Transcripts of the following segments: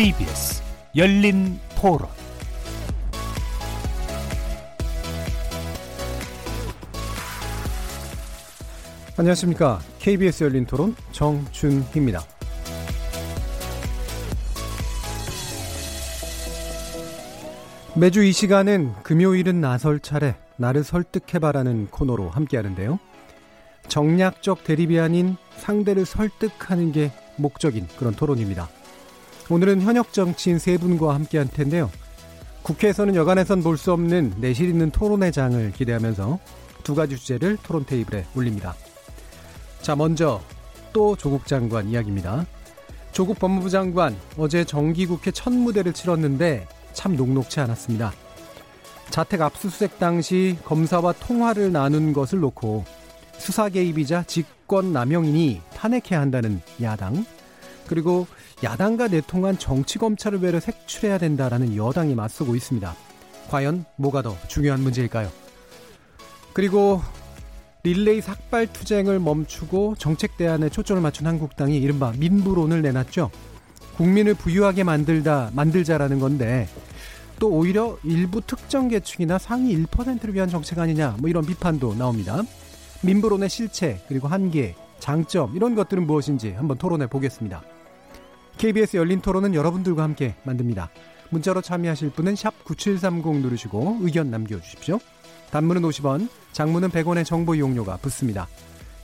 KBS 열린 토론 안녕하십니까. KBS 열린 토론 정준희입니다. 매주 이 시간은 금요일은 나설 차례 나를 설득해봐라는 코너로 함께하는데요. 정략적 대립이 아닌 상대를 설득하는 게 목적인 그런 토론입니다. 오늘은 현역 정치인 세 분과 함께 할 텐데요. 국회에서는 여간에선 볼 수 없는 내실 있는 토론의 장을 기대하면서 두 가지 주제를 토론 테이블에 올립니다. 자, 먼저 또 조국 장관 이야기입니다. 조국 법무부 장관 어제 정기국회 첫 무대를 치렀는데 참 녹록치 않았습니다. 자택 압수수색 당시 검사와 통화를 나눈 것을 놓고 수사 개입이자 직권 남용이니 탄핵해야 한다는 야당 그리고 야당과 내통한 정치 검찰을 외려 색출해야 된다라는 여당이 맞서고 있습니다. 과연 뭐가 더 중요한 문제일까요? 그리고 릴레이 삭발 투쟁을 멈추고 정책 대안에 초점을 맞춘 한국당이 이른바 민부론을 내놨죠. 국민을 부유하게 만들다 만들자라는 건데 또 오히려 일부 특정 계층이나 상위 1%를 위한 정책 아니냐 뭐 이런 비판도 나옵니다. 민부론의 실체 그리고 한계, 장점 이런 것들은 무엇인지 한번 토론해 보겠습니다. KBS 열린 토론은 여러분들과 함께 만듭니다. 문자로 참여하실 분은 9730 누르시고 의견 남겨주십시오. 단문은 50원, 장문은 100원의 정보 이용료가 붙습니다.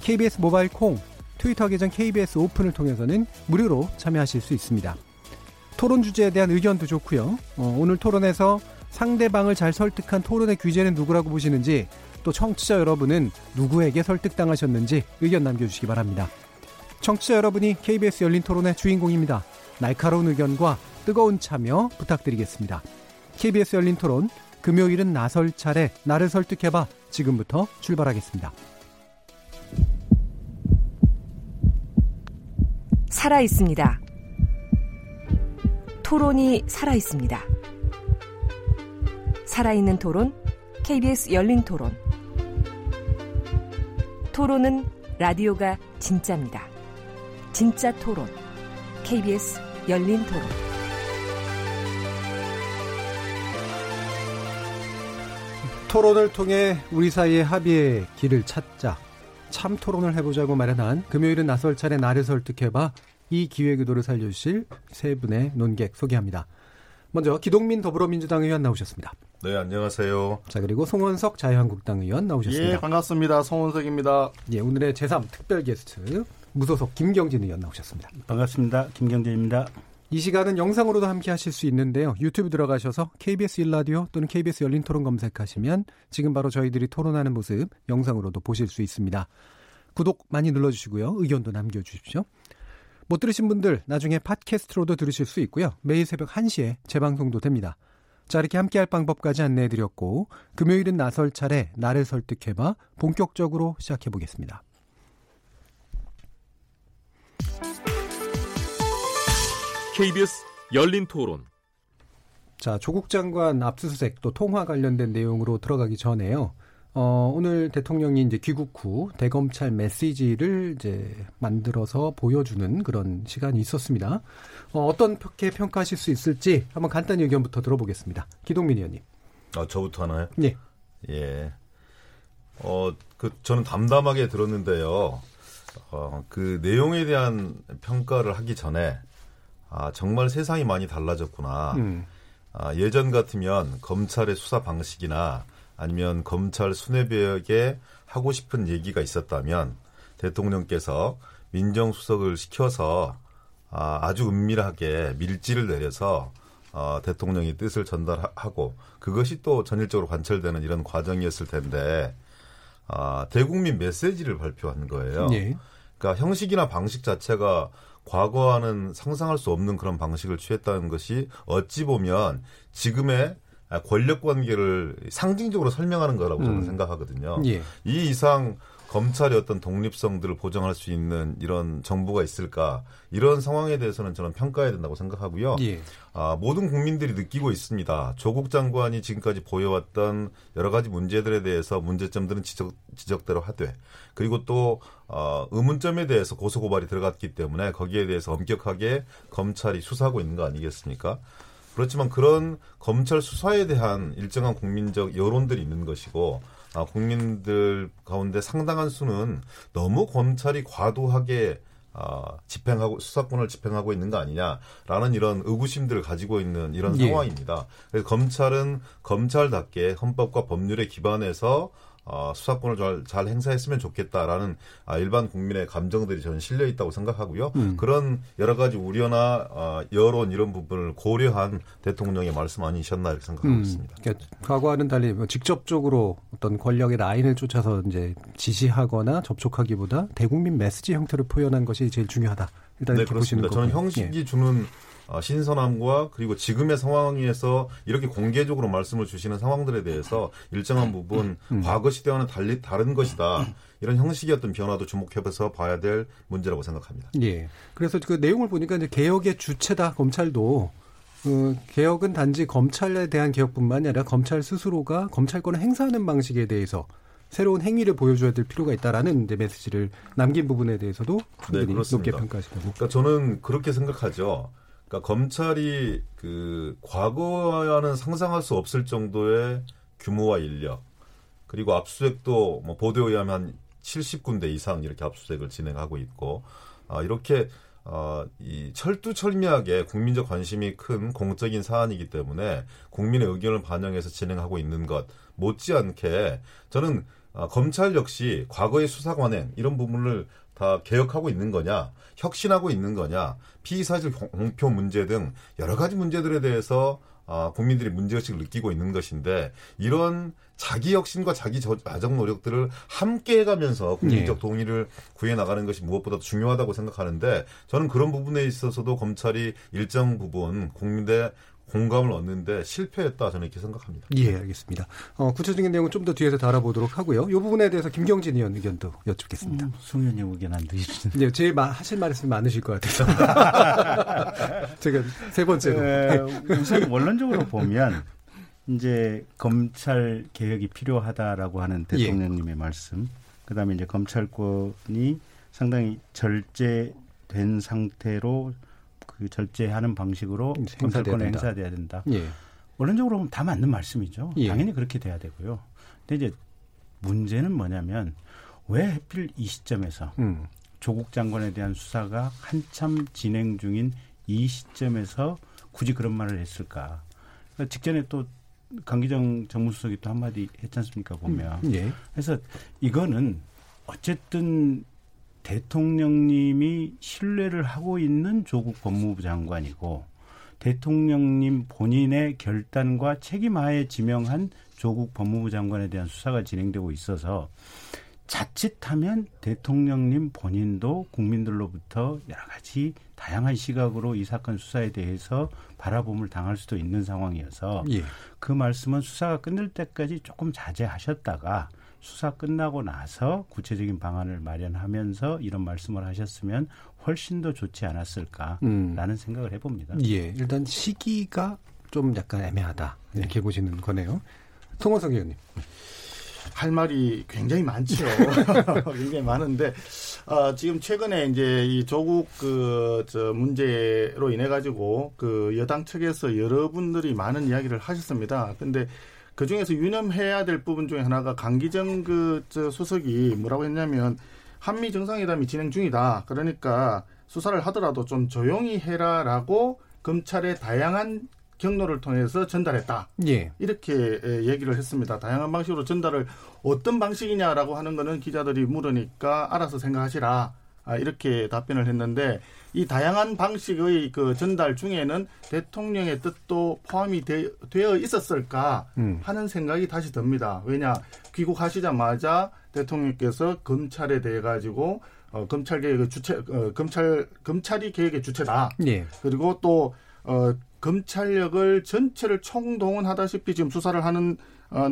KBS 모바일 콩, 트위터 계정 KBS 오픈을 통해서는 무료로 참여하실 수 있습니다. 토론 주제에 대한 의견도 좋고요. 어, 오늘 토론에서 상대방을 잘 설득한 토론의 규제는 누구라고 보시는지 또 청취자 여러분은 누구에게 설득당하셨는지 의견 남겨주시기 바랍니다. 청취자 여러분이 KBS 열린 토론의 주인공입니다. 날카로운 의견과 뜨거운 참여 부탁드리겠습니다. KBS 열린 토론 금요일은 나설 차례 나를 설득해봐 지금부터 출발하겠습니다. 살아 있습니다. 토론이 살아 있습니다. 살아있는 토론, KBS 열린 토론. 토론은 라디오가 진짜입니다. 진짜 토론, KBS 열린 토론. 토론을 통해 우리 사이의 합의의 길을 찾자. 참 토론을 해보자고 마련한 금요일은 나설 차례 나를 설득해봐 이 기획 의도를 살려주실 세 분의 논객 소개합니다. 먼저 기동민 더불어민주당 의원 나오셨습니다. 네, 안녕하세요. 자, 그리고 송원석 자유한국당 의원 나오셨습니다. 예, 반갑습니다. 송원석입니다. 예, 오늘의 제3 특별 게스트 무소속 김경진 의원 나오셨습니다. 반갑습니다. 김경진입니다. 이 시간은 영상으로도 함께 하실 수 있는데요. 유튜브 들어가셔서 KBS 일라디오 또는 KBS 열린 토론 검색하시면 지금 바로 저희들이 토론하는 모습 영상으로도 보실 수 있습니다. 구독 많이 눌러주시고요. 의견도 남겨주십시오. 못 들으신 분들 나중에 팟캐스트로도 들으실 수 있고요. 매일 새벽 1시에 재방송도 됩니다. 자, 이렇게 함께할 방법까지 안내해드렸고 금요일은 나설 차례 나를 설득해봐 본격적으로 시작해보겠습니다. KBS 열린 토론. 자, 조국 장관 압수수색 또 통화 관련된 내용으로 들어가기 전에요. 어, 오늘 대통령이 이제 귀국 후 대검찰 메시지를 이제 만들어서 보여주는 그런 시간이 있었습니다. 어, 어떻게 평가하실 수 있을지 한번 간단히 의견부터 들어보겠습니다. 기동민 의원님. 아, 저부터 하나요? 예. 예. 어, 그, 저는 담담하게 들었는데요. 어, 그 내용에 대한 평가를 하기 전에, 아, 정말 세상이 많이 달라졌구나. 음. 아, 예전 같으면 검찰의 수사 방식이나 아니면 검찰 수뇌부에게 하고 싶은 얘기가 있었다면 대통령께서 민정수석을 시켜서 아, 아주 은밀하게 밀지를 내려서 어, 대통령이 뜻을 전달하고 그것이 또 전일적으로 관철되는 이런 과정이었을 텐데 아, 대국민 메시지를 발표한 거예요. 예. 그러니까 형식이나 방식 자체가 과거와는 상상할 수 없는 그런 방식을 취했다는 것이 어찌 보면 지금의 권력 관계를 상징적으로 설명하는 거라고 저는 음. 생각하거든요. 예. 이 이상 검찰의 어떤 독립성들을 보장할 수 있는 이런 정부가 있을까 이런 상황에 대해서는 저는 평가해야 된다고 생각하고요. 예. 아, 모든 국민들이 느끼고 있습니다. 조국 장관이 지금까지 보여왔던 여러 가지 문제들에 대해서 문제점들은 지적, 지적대로 하되 그리고 또 어, 의문점에 대해서 고소고발이 들어갔기 때문에 거기에 대해서 엄격하게 검찰이 수사하고 있는 거 아니겠습니까? 그렇지만 그런 검찰 수사에 대한 일정한 국민적 여론들이 있는 것이고 아, 국민들 가운데 상당한 수는 너무 검찰이 과도하게 아, 집행하고 수사권을 집행하고 있는 거 아니냐라는 이런 의구심들을 가지고 있는 이런 예. 상황입니다. 그래서 검찰은 검찰답게 헌법과 법률에 기반해서 어, 수사권을 잘, 잘 행사했으면 좋겠다라는 아, 일반 국민의 감정들이 저는 실려 있다고 생각하고요. 음. 그런 여러 가지 우려나 어, 여론 이런 부분을 고려한 대통령의 말씀 아니셨나 이렇게 생각하고 음, 있습니다. 그러니까 과거와는 달리 뭐 직접적으로 어떤 권력의 라인을 쫓아서 이제 지시하거나 접촉하기보다 대국민 메시지 형태로 표현한 것이 제일 중요하다. 일단 네, 이렇게 보시는 그렇습니다. 저는. 형식이 주는 어, 신선함과 그리고 지금의 상황에서 이렇게 공개적으로 말씀을 주시는 상황들에 대해서 일정한 부분 음. 과거 시대와는 달리 다른 것이다. 이런 형식의 어떤 변화도 주목해서 봐야 될 문제라고 생각합니다. 예. 예. 그래서 그 내용을 보니까 이제 개혁의 주체다 검찰도 어, 개혁은 단지 검찰에 대한 개혁뿐만이 아니라 검찰 스스로가 검찰권을 행사하는 방식에 대해서 새로운 행위를 보여줘야 될 필요가 있다라는 이제 메시지를 남긴 부분에 대해서도 충분히 높게 네, 그렇습니다. 평가하시고. 그러니까 저는 그렇게 생각하죠. 그러니까 검찰이 그 과거와는 상상할 수 없을 정도의 규모와 인력 그리고 압수수색도 뭐 보도에 의하면 한 70군데 이상 이렇게 압수수색을 진행하고 있고 아 이렇게 어, 이 철두철미하게 국민적 관심이 큰 공적인 사안이기 때문에 국민의 의견을 반영해서 진행하고 있는 것 못지않게 저는 아, 검찰 역시 과거의 수사 관행 이런 부분을 다 개혁하고 있는 거냐, 혁신하고 있는 거냐, 피의사실 공표 문제 등 여러 가지 문제들에 대해서 아, 국민들이 문제의식을 느끼고 있는 것인데 이런 자기 혁신과 자기 저- 자정 노력들을 함께 해가면서 국민적 예. 동의를 구해 나가는 것이 무엇보다도 중요하다고 생각하는데 저는 그런 부분에 있어서도 검찰이 일정 부분 국민의 공감을 얻는데 실패했다 저는 이렇게 생각합니다. 예, 알겠습니다. 어, 구체적인 내용은 좀 더 뒤에서 다뤄보도록 하고요. 이 부분에 대해서 김경진 의원 의견도 여쭙겠습니다. 음, 송현님 의견 안 드시는. 이제 제일 마- 하실 말씀이 많으실 것 같아서. 제가 세 번째로. 에, 우선 원론적으로 보면 이제 검찰 개혁이 필요하다라고 하는 예. 대통령님의 말씀, 그다음에 이제 검찰권이 상당히 절제된 상태로 그 절제하는 방식으로 된다. 행사돼야 된다. 예. 원론적으로 보면 다 맞는 말씀이죠. 예. 당연히 그렇게 돼야 되고요. 근데 이제 문제는 뭐냐면 왜 하필 이 시점에서 음. 조국 장관에 대한 수사가 한참 진행 중인 이 시점에서 굳이 그런 말을 했을까? 그러니까 직전에 또 강기정 정무수석이 또 한마디 했지 않습니까 보면. 예. 그래서 이거는 어쨌든 대통령님이 신뢰를 하고 있는 조국 법무부 장관이고 대통령님 본인의 결단과 책임하에 지명한 조국 법무부 장관에 대한 수사가 진행되고 있어서 자칫하면 대통령님 본인도 국민들로부터 여러 가지 다양한 시각으로 이 사건 수사에 대해서 바라봄을 당할 수도 있는 상황이어서 예. 그 말씀은 수사가 끝날 때까지 조금 자제하셨다가 수사 끝나고 나서 구체적인 방안을 마련하면서 이런 말씀을 하셨으면 훨씬 더 좋지 않았을까라는 음. 생각을 해봅니다. 예. 일단 시기가 좀 약간 애매하다. 이렇게 보시는 거네요. 송원석 의원님. 할 말이 굉장히 많죠. 굉장히 많은데 아, 지금 최근에 이제 이 조국 그 저 문제로 인해 가지고 그 여당 측에서 여러분들이 많은 이야기를 하셨습니다. 근데 그 중에서 유념해야 될 부분 중에 하나가 강기정 그 저 수석이 뭐라고 했냐면 한미 정상회담이 진행 중이다. 그러니까 수사를 하더라도 좀 조용히 해라라고 검찰의 다양한 경로를 통해서 전달했다. 예. 이렇게 에, 얘기를 했습니다. 다양한 방식으로 전달을 어떤 방식이냐라고 하는 거는 기자들이 물으니까 알아서 생각하시라. 아, 이렇게 답변을 했는데 이 다양한 방식의 그 전달 중에는 대통령의 뜻도 포함이 되, 되어 있었을까 음. 하는 생각이 다시 듭니다. 왜냐 귀국하시자마자 대통령께서 검찰에 대해 가지고 어, 검찰 개혁의 주체 어, 검찰 검찰이 개혁의 주체다. 예. 그리고 또 어, 검찰력을 전체를 총동원하다시피 지금 수사를 하는 어,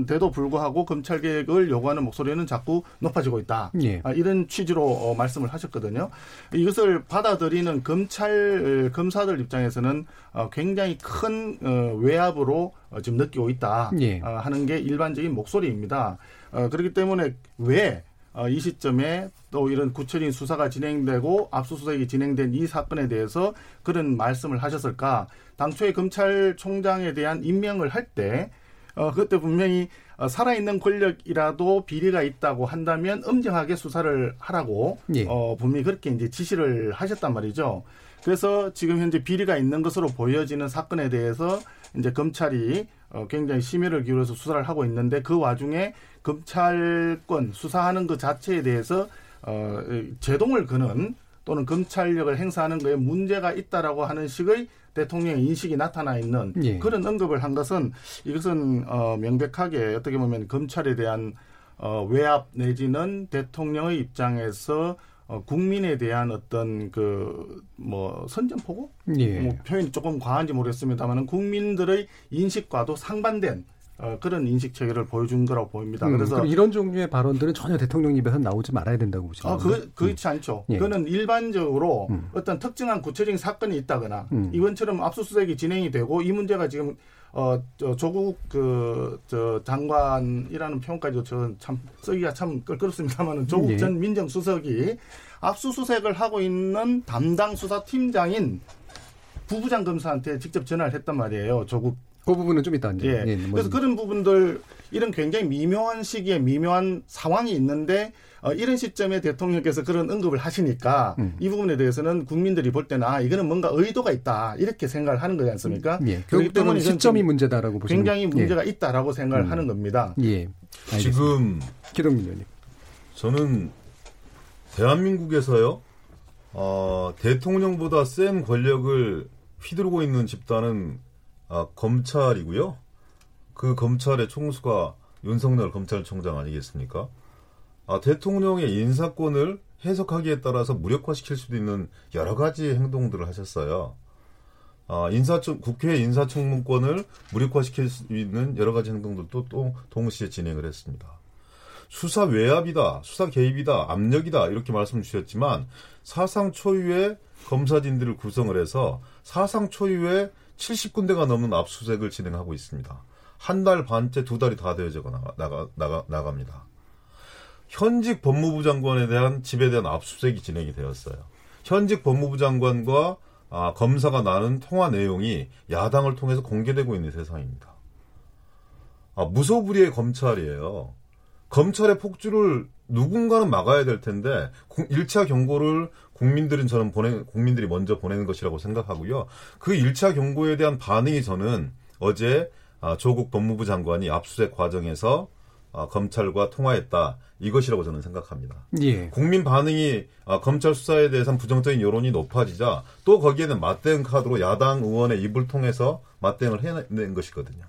데도 불구하고 검찰 개혁을 요구하는 목소리는 자꾸 높아지고 있다. 예. 아, 이런 취지로 어, 말씀을 하셨거든요. 이것을 받아들이는 검찰 검사들 입장에서는 어, 굉장히 큰 어, 외압으로 어, 지금 느끼고 있다 예. 어, 하는 게 일반적인 목소리입니다. 어, 그렇기 때문에 왜 어, 이 시점에 또 이런 구체적인 수사가 진행되고 압수수색이 진행된 이 사건에 대해서 그런 말씀을 하셨을까? 당초에 검찰총장에 대한 임명을 할때 어, 그때 분명히 어, 살아있는 권력이라도 비리가 있다고 한다면 엄정하게 수사를 하라고 예. 어, 분명히 그렇게 이제 지시를 하셨단 말이죠. 그래서 지금 현재 비리가 있는 것으로 보여지는 사건에 대해서 이제 검찰이 어, 굉장히 심혈을 기울여서 수사를 하고 있는데 그 와중에 검찰권 수사하는 것 자체에 대해서 어, 제동을 거는 또는 검찰력을 행사하는 거에 문제가 있다라고 하는 식의 대통령의 인식이 나타나 있는 예. 그런 언급을 한 것은 이것은 어, 명백하게 어떻게 보면 검찰에 대한 어, 외압 내지는 대통령의 입장에서 어, 국민에 대한 어떤 그 뭐 선전포고 예. 뭐 표현이 조금 과한지 모르겠습니다만은 국민들의 인식과도 상반된 어, 그런 인식 체계를 보여준 거라고 보입니다. 음, 그래서 이런 종류의 발언들은 전혀 대통령 입에서 나오지 말아야 된다고 보시는 아? 그, 그렇지 않죠. 예. 그거는 일반적으로 음. 어떤 특정한 구체적인 사건이 있다거나 음. 이번처럼 압수수색이 진행이 되고 이 문제가 지금 어, 저, 조국 그, 저, 장관이라는 표현까지도 저참 쓰기가 참 껄끄럽습니다만은 조국 예. 전 민정수석이 압수수색을 하고 있는 담당 수사팀장인 부부장 검사한테 직접 전화를 했단 말이에요. 조국 그 부분은 좀 이따 이제. 예. 예, 뭐 그래서 그런 부분들 이런 굉장히 미묘한 시기에 미묘한 상황이 있는데 어, 이런 시점에 대통령께서 그런 언급을 하시니까 음. 이 부분에 대해서는 국민들이 볼 때는 아 이거는 뭔가 의도가 있다 이렇게 생각을 하는 거지 않습니까? 예. 그렇기 때문에 시점이 좀 문제다라고 보시는 굉장히 거예요. 문제가 있다라고 생각을 음. 하는 겁니다. 예. 예. 알겠습니다. 지금 기동민 의원님. 저는 대한민국에서요, 어, 대통령보다 센 권력을 휘두르고 있는 집단은 아, 검찰이고요. 그 검찰의 총수가 윤석열 검찰총장 아니겠습니까? 아, 대통령의 인사권을 해석하기에 따라서 무력화시킬 수도 있는 여러 가지 행동들을 하셨어요. 아, 인사청, 국회 인사청문권을 무력화시킬 수 있는 여러 가지 행동들도 또 동시에 진행을 했습니다. 수사 외압이다, 수사 개입이다, 압력이다 이렇게 말씀 주셨지만 사상 초유의 검사진들을 구성을 해서 사상 초유의 70군데가 넘는 압수수색을 진행하고 있습니다. 한 달 반째 두 달이 다 되어져 나가, 나가, 나가, 나갑니다. 현직 법무부 장관에 대한 집에 대한 압수수색이 진행이 되었어요. 현직 법무부 장관과 아, 검사가 나눈 통화 내용이 야당을 통해서 공개되고 있는 세상입니다. 아, 무소불위의 검찰이에요. 검찰의 폭주를 누군가는 막아야 될 텐데 1차 경고를 국민들은 저는 보내 국민들이 먼저 보내는 것이라고 생각하고요. 그 1차 경고에 대한 반응이 저는 어제 아, 조국 법무부 장관이 압수수색 과정에서 아, 검찰과 통화했다 이것이라고 저는 생각합니다. 예. 국민 반응이 아, 검찰 수사에 대해서는 부정적인 여론이 높아지자 또 거기에는 맞대응 카드로 야당 의원의 입을 통해서 맞대응을 해낸 것이거든요.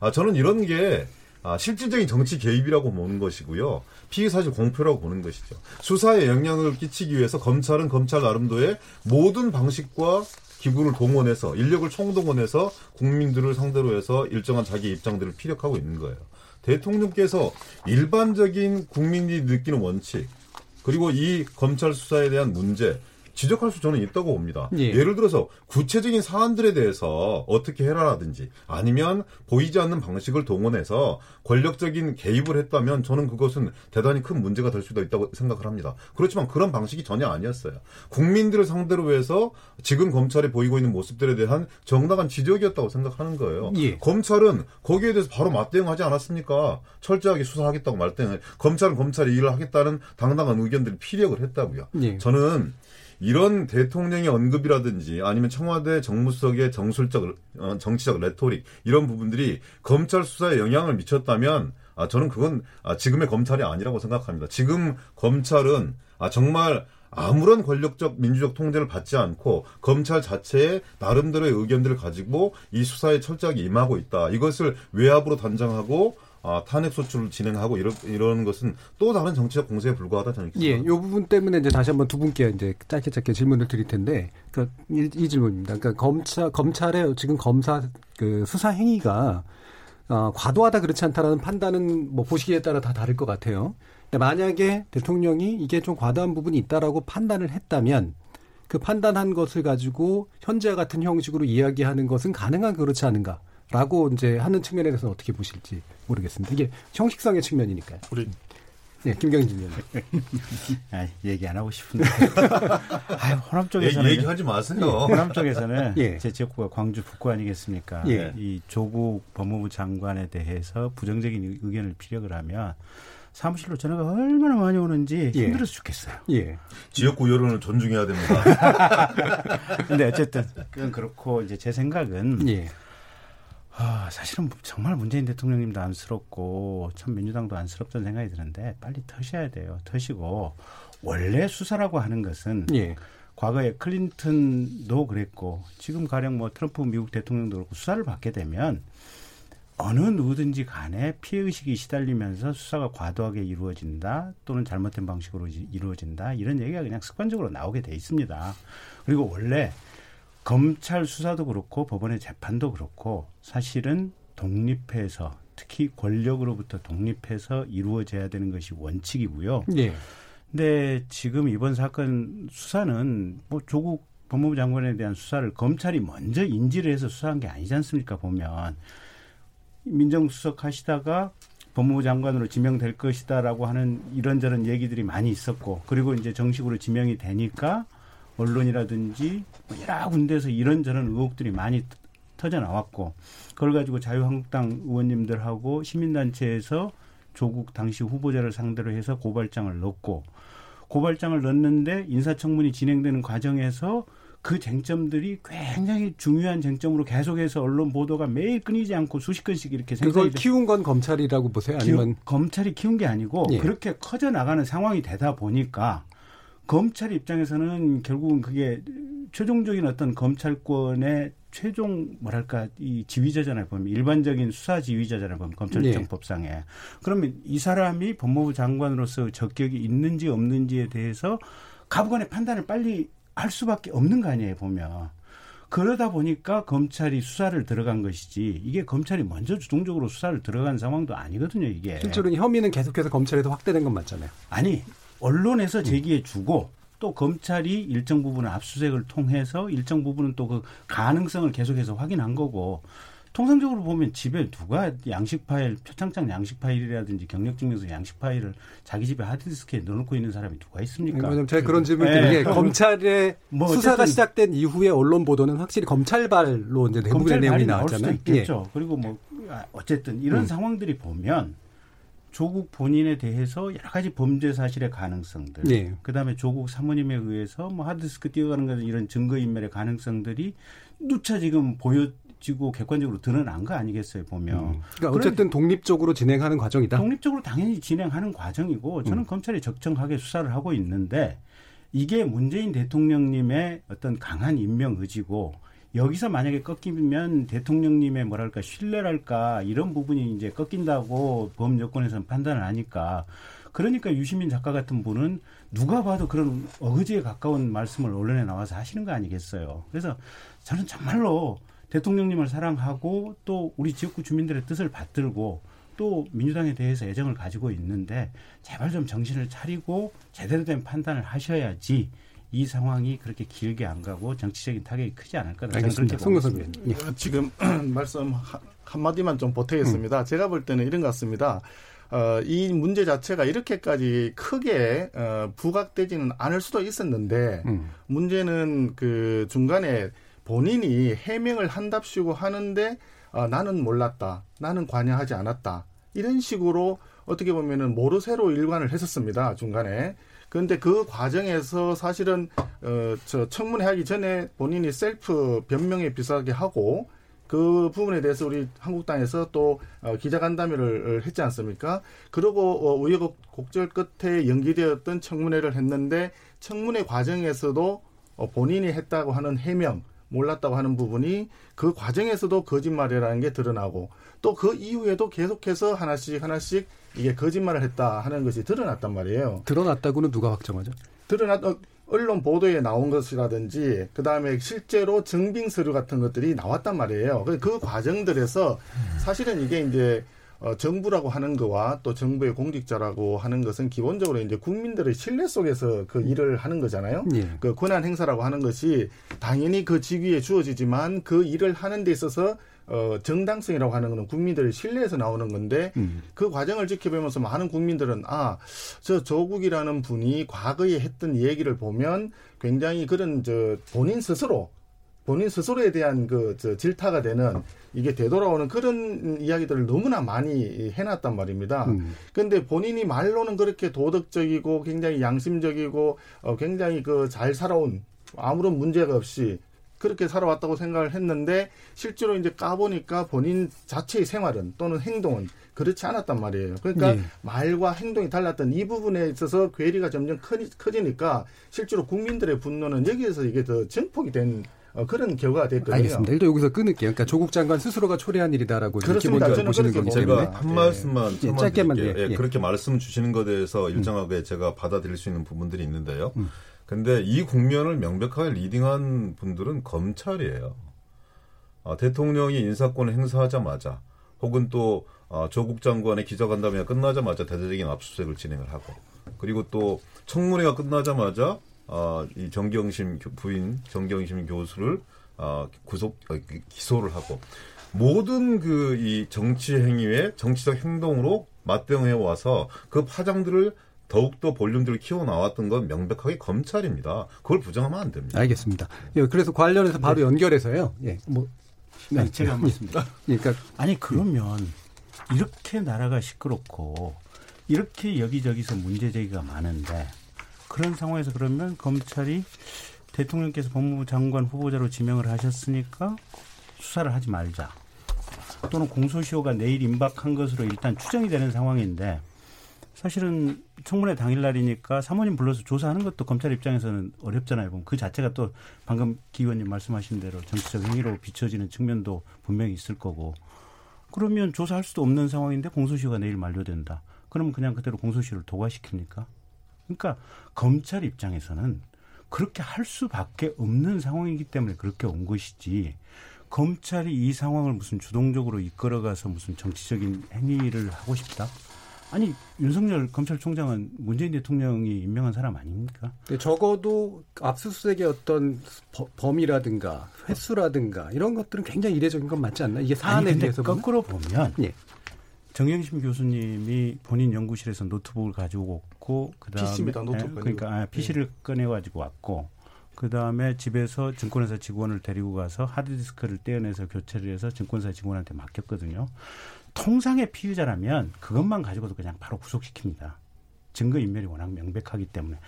아, 저는 이런 게 아, 실질적인 정치 개입이라고 보는 것이고요. 피의 사실 공표라고 보는 것이죠. 수사에 영향을 끼치기 위해서 검찰은 검찰 나름도의 모든 방식과 기구를 동원해서 인력을 총동원해서 국민들을 상대로 해서 일정한 자기 입장들을 피력하고 있는 거예요. 대통령께서 일반적인 국민이 느끼는 원칙 그리고 이 검찰 수사에 대한 문제 지적할 수 저는 있다고 봅니다. 예. 를 들어서 구체적인 사안들에 대해서 어떻게 해라라든지 아니면 보이지 않는 방식을 동원해서 권력적인 개입을 했다면 저는 그것은 대단히 큰 문제가 될 수도 있다고 생각을 합니다. 그렇지만 그런 방식이 전혀 아니었어요. 국민들을 상대로 해서 지금 검찰이 보이고 있는 모습들에 대한 정당한 지적이었다고 생각하는 거예요. 예. 검찰은 거기에 대해서 바로 맞대응하지 않았습니까? 철저하게 수사하겠다고 말대응을 검찰은 검찰이 일을 하겠다는 당당한 의견들을 피력을 했다고요. 예. 저는 이런 대통령의 언급이라든지 아니면 청와대 정무수석의 전술적 어, 정치적 레토릭 이런 부분들이 검찰 수사에 영향을 미쳤다면 아 저는 그건 아, 지금의 검찰이 아니라고 생각합니다. 지금 검찰은 아 정말 아무런 권력적 민주적 통제를 받지 않고 검찰 자체의 나름대로의 의견들을 가지고 이 수사에 철저하게 임하고 있다. 이것을 외압으로 단정하고 아, 탄핵 소추를 진행하고 이런 이런 것은 또 다른 정치적 공세에 불과하다 저는 예, 이 부분 때문에 이제 다시 한번 두 분께 이제 짧게 짧게 질문을 드릴 텐데, 그러니까 이, 이 질문입니다. 그러니까 검찰 검찰의 지금 검사 그 수사 행위가 어, 과도하다 그렇지 않다라는 판단은 뭐 보시기에 따라 다 다를 것 같아요. 근데 만약에 대통령이 이게 좀 과도한 부분이 있다라고 판단을 했다면 그 판단한 것을 가지고 현재와 같은 형식으로 이야기하는 것은 가능한 그렇지 않은가? 라고 이제 하는 측면에 대해서는 어떻게 보실지 모르겠습니다. 이게 형식상의 측면이니까요. 우리 네, 김경진 의원. 아, 얘기 안 하고 싶은데. 아유, 호남 쪽에서는. 얘기, 하지 마세요. 호남 쪽에서는 예. 제 지역구가 광주 북구 아니겠습니까? 예. 이 조국 법무부 장관에 대해서 부정적인 의견을 피력을 하면 사무실로 전화가 얼마나 많이 오는지 예. 힘들어서 죽겠어요. 예. 지역구 여론을 존중해야 됩니다. 근데 어쨌든 그건 그렇고 이제 제 생각은 예. 아, 사실은 정말 문재인 대통령님도 안쓰럽고 참 민주당도 안쓰럽다는 생각이 드는데 빨리 터셔야 돼요. 터시고 원래 수사라고 하는 것은 예. 과거에 클린턴도 그랬고 지금 가령 뭐 트럼프 미국 대통령도 그렇고 수사를 받게 되면 어느 누구든지 간에 피해 의식이 시달리면서 수사가 과도하게 이루어진다 또는 잘못된 방식으로 이- 이루어진다 이런 얘기가 그냥 습관적으로 나오게 돼 있습니다. 그리고 원래 검찰 수사도 그렇고 법원의 재판도 그렇고 사실은 독립해서 특히 권력으로부터 독립해서 이루어져야 되는 것이 원칙이고요. 예. 근데 지금 이번 사건 수사는 뭐 조국 법무부 장관에 대한 수사를 검찰이 먼저 인지를 해서 수사한 게 아니지 않습니까 보면 민정수석 하시다가 법무부 장관으로 지명될 것이다라고 하는 이런저런 얘기들이 많이 있었고 그리고 이제 정식으로 지명이 되니까 언론이라든지 뭐 여러 군데에서 이런저런 의혹들이 많이 터- 터져 나왔고 그걸 가지고 자유한국당 의원님들하고 시민단체에서 조국 당시 후보자를 상대로 해서 고발장을 넣고 고발장을 넣는데 인사청문이 진행되는 과정에서 그 쟁점들이 굉장히 중요한 쟁점으로 계속해서 언론 보도가 매일 끊이지 않고 수십 건씩 이렇게 그걸 키운 건 검찰이라고 보세요? 아니면 기업- 검찰이 키운 게 아니고 예. 그렇게 커져 나가는 상황이 되다 보니까 검찰 입장에서는 결국은 그게 최종적인 어떤 검찰권의 최종 뭐랄까 이 지휘자잖아요 보면 일반적인 수사 지휘자잖아요 보면 예. 검찰청법상에 그러면 이 사람이 법무부 장관으로서 적격이 있는지 없는지에 대해서 가부간의 판단을 빨리 할 수밖에 없는 거 아니에요 보면 그러다 보니까 검찰이 수사를 들어간 것이지 이게 검찰이 먼저 주동적으로 수사를 들어간 상황도 아니거든요 이게 실제로는 혐의는 계속해서 검찰에서 확대된 건 맞잖아요. 아니 언론에서 제기해 주고 또 검찰이 일정 부분은 압수수색을 통해서 일정 부분은 또 그 가능성을 계속해서 확인한 거고 통상적으로 보면 집에 누가 양식 파일 표창장 양식 파일이라든지 경력 증명서 양식 파일을 자기 집에 하드디스크에 넣어놓고 있는 사람이 누가 있습니까? 왜냐면 제가 그런 질문을 예. 드린 게 검찰의 뭐 수사가 시작된 이후에 언론 보도는 확실히 검찰발로 이제 검찰 내용이 나올 수도 나왔잖아요. 있겠죠. 그리고 뭐 아, 어쨌든 이런 음. 상황들이 보면 조국 본인에 대해서 여러 가지 범죄 사실의 가능성들, 예. 그다음에 조국 사모님에 의해서 뭐 하드디스크 뛰어가는 같은 이런 증거 인멸의 가능성들이 누차 지금 보여 지고 객관적으로 드러난 거 아니겠어요 보면. 음. 그러니까 어쨌든 독립적으로 진행하는 과정이다. 독립적으로 당연히 진행하는 과정이고 저는 음. 검찰이 적정하게 수사를 하고 있는데 이게 문재인 대통령님의 어떤 강한 임명 의지고 여기서 만약에 꺾이면 대통령님의 뭐랄까 신뢰랄까 이런 부분이 이제 꺾인다고 법 여건에서는 판단을 하니까 그러니까 유시민 작가 같은 분은 누가 봐도 그런 어거지에 가까운 말씀을 언론에 나와서 하시는 거 아니겠어요. 그래서 저는 정말로 대통령님을 사랑하고 또 우리 지역구 주민들의 뜻을 받들고 또 민주당에 대해서 애정을 가지고 있는데 제발 좀 정신을 차리고 제대로 된 판단을 하셔야지 이 상황이 그렇게 길게 안 가고 정치적인 타격이 크지 않을 거다. 알겠습니다. 의원님. 예. 어, 지금 말씀 한- 한마디만 좀 보태겠습니다. 제가 볼 때는 이런 것 같습니다. 어, 이 문제 자체가 이렇게까지 크게 어, 부각되지는 않을 수도 있었는데 음. 문제는 그 중간에 본인이 해명을 한답시고 하는데 어, 나는 몰랐다, 나는 관여하지 않았다 이런 식으로 어떻게 보면은 모르쇠로 일관을 했었습니다 중간에. 그런데 그 과정에서 사실은 어 저 청문회 하기 전에 본인이 셀프 변명에 비슷하게 하고 그 부분에 대해서 우리 한국당에서 또 어, 기자간담회를 했지 않습니까? 그리고 어, 우여곡절 끝에 연기되었던 청문회를 했는데 청문회 과정에서도 어, 본인이 했다고 하는 해명 몰랐다고 하는 부분이 그 과정에서도 거짓말이라는 게 드러나고 또 그 이후에도 계속해서 하나씩 하나씩 이게 거짓말을 했다 하는 것이 드러났단 말이에요. 드러났다고는 누가 확정하죠? 드러났 어, 언론 보도에 나온 것이라든지 그 다음에 실제로 증빙 서류 같은 것들이 나왔단 말이에요. 그, 그 과정들에서 사실은 이게 이제 어, 정부라고 하는 거와 또 정부의 공직자라고 하는 것은 기본적으로 이제 국민들의 신뢰 속에서 그 일을 하는 거잖아요. 예. 그 권한 행사라고 하는 것이 당연히 그 직위에 주어지지만 그 일을 하는 데 있어서 어, 정당성이라고 하는 것은 국민들의 신뢰에서 나오는 건데 음. 그 과정을 지켜보면서 많은 국민들은 아, 저 조국이라는 분이 과거에 했던 얘기를 보면 굉장히 그런 저 본인 스스로 본인 스스로에 대한 그 저 질타가 되는 이게 되돌아오는 그런 이야기들을 너무나 많이 해놨단 말입니다. 음. 근데 본인이 말로는 그렇게 도덕적이고 굉장히 양심적이고 어, 굉장히 그 잘 살아온 아무런 문제가 없이 그렇게 살아왔다고 생각을 했는데 실제로 이제 까보니까 본인 자체의 생활은 또는 행동은 그렇지 않았단 말이에요. 그러니까 예. 말과 행동이 달랐던 이 부분에 있어서 괴리가 점점 커지, 커지 니까 실제로 국민들의 분노는 여기에서 이게 더 증폭이 된 어, 그런 결과가 됐거든요. 알겠습니다. 일단 여기서 끊을게요. 그러니까 조국 장관 스스로가 초래한 일이다라고. 기본적으로 저는 보시는 그렇게 거기. 때문에 제가 한 예. 말씀만 예, 짧게만, 드릴게요. 예, 예, 예. 그렇게 말씀 주시는 것에 대해서 일정하게 제가 받아들일 수 있는 부분들이 있는데요. 음. 근데 이 국면을 명백하게 리딩한 분들은 검찰이에요. 아, 대통령이 인사권을 행사하자마자 혹은 또 아, 조국 장관의 기자간담회가 끝나자마자 대대적인 압수수색을 진행을 하고 그리고 또 청문회가 끝나자마자 아, 이 정경심 교- 부인 정경심 교수를 아, 구속 아, 기- 기소를 하고 모든 그 이 정치 행위에 정치적 행동으로 맞대응해 와서 그 파장들을 더욱더 볼륨들을 키워 나왔던 건 명백하게 검찰입니다. 그걸 부정하면 안 됩니다. 알겠습니다. 예, 그래서 관련해서 바로 연결해서요. 예, 뭐 네, 아니, 제가 한 말씀드릴게요. 그러니까 아니 그러면 이렇게 나라가 시끄럽고 이렇게 여기저기서 문제 제기가 많은데 그런 상황에서 그러면 검찰이 대통령께서 법무부 장관 후보자로 지명을 하셨으니까 수사를 하지 말자. 또는 공소시효가 내일 임박한 것으로 일단 추정이 되는 상황인데 사실은 청문회 당일날이니까 사모님 불러서 조사하는 것도 검찰 입장에서는 어렵잖아요. 그 자체가 또 방금 기 의원님 말씀하신 대로 정치적 행위로 비춰지는 측면도 분명히 있을 거고 그러면 조사할 수도 없는 상황인데 공소시효가 내일 만료된다. 그러면 그냥 그대로 공소시효를 도과시킵니까? 그러니까 검찰 입장에서는 그렇게 할 수밖에 없는 상황이기 때문에 그렇게 온 것이지 검찰이 이 상황을 무슨 주동적으로 이끌어가서 무슨 정치적인 행위를 하고 싶다? 아니 윤석열 검찰총장은 문재인 대통령이 임명한 사람 아닙니까? 네, 적어도 압수수색의 어떤 버- 범위라든가 횟수라든가 이런 것들은 굉장히 이례적인 건 맞지 않나? 이게 사안에 보면? 거꾸로 보면 예. 정경심 교수님이 본인 연구실에서 노트북을 가지고 왔고 그다음에 PC입니다, 노트북 예, 그러니까 아, PC를 꺼내 가지고 왔고 그다음에 집에서 증권회사 직원을 데리고 가서 하드디스크를 떼어내서 교체를 해서 증권사 직원한테 맡겼거든요. 통상의 피의자라면 그것만 가지고도 그냥 바로 구속시킵니다. 증거 인멸이 워낙 명백하기 때문에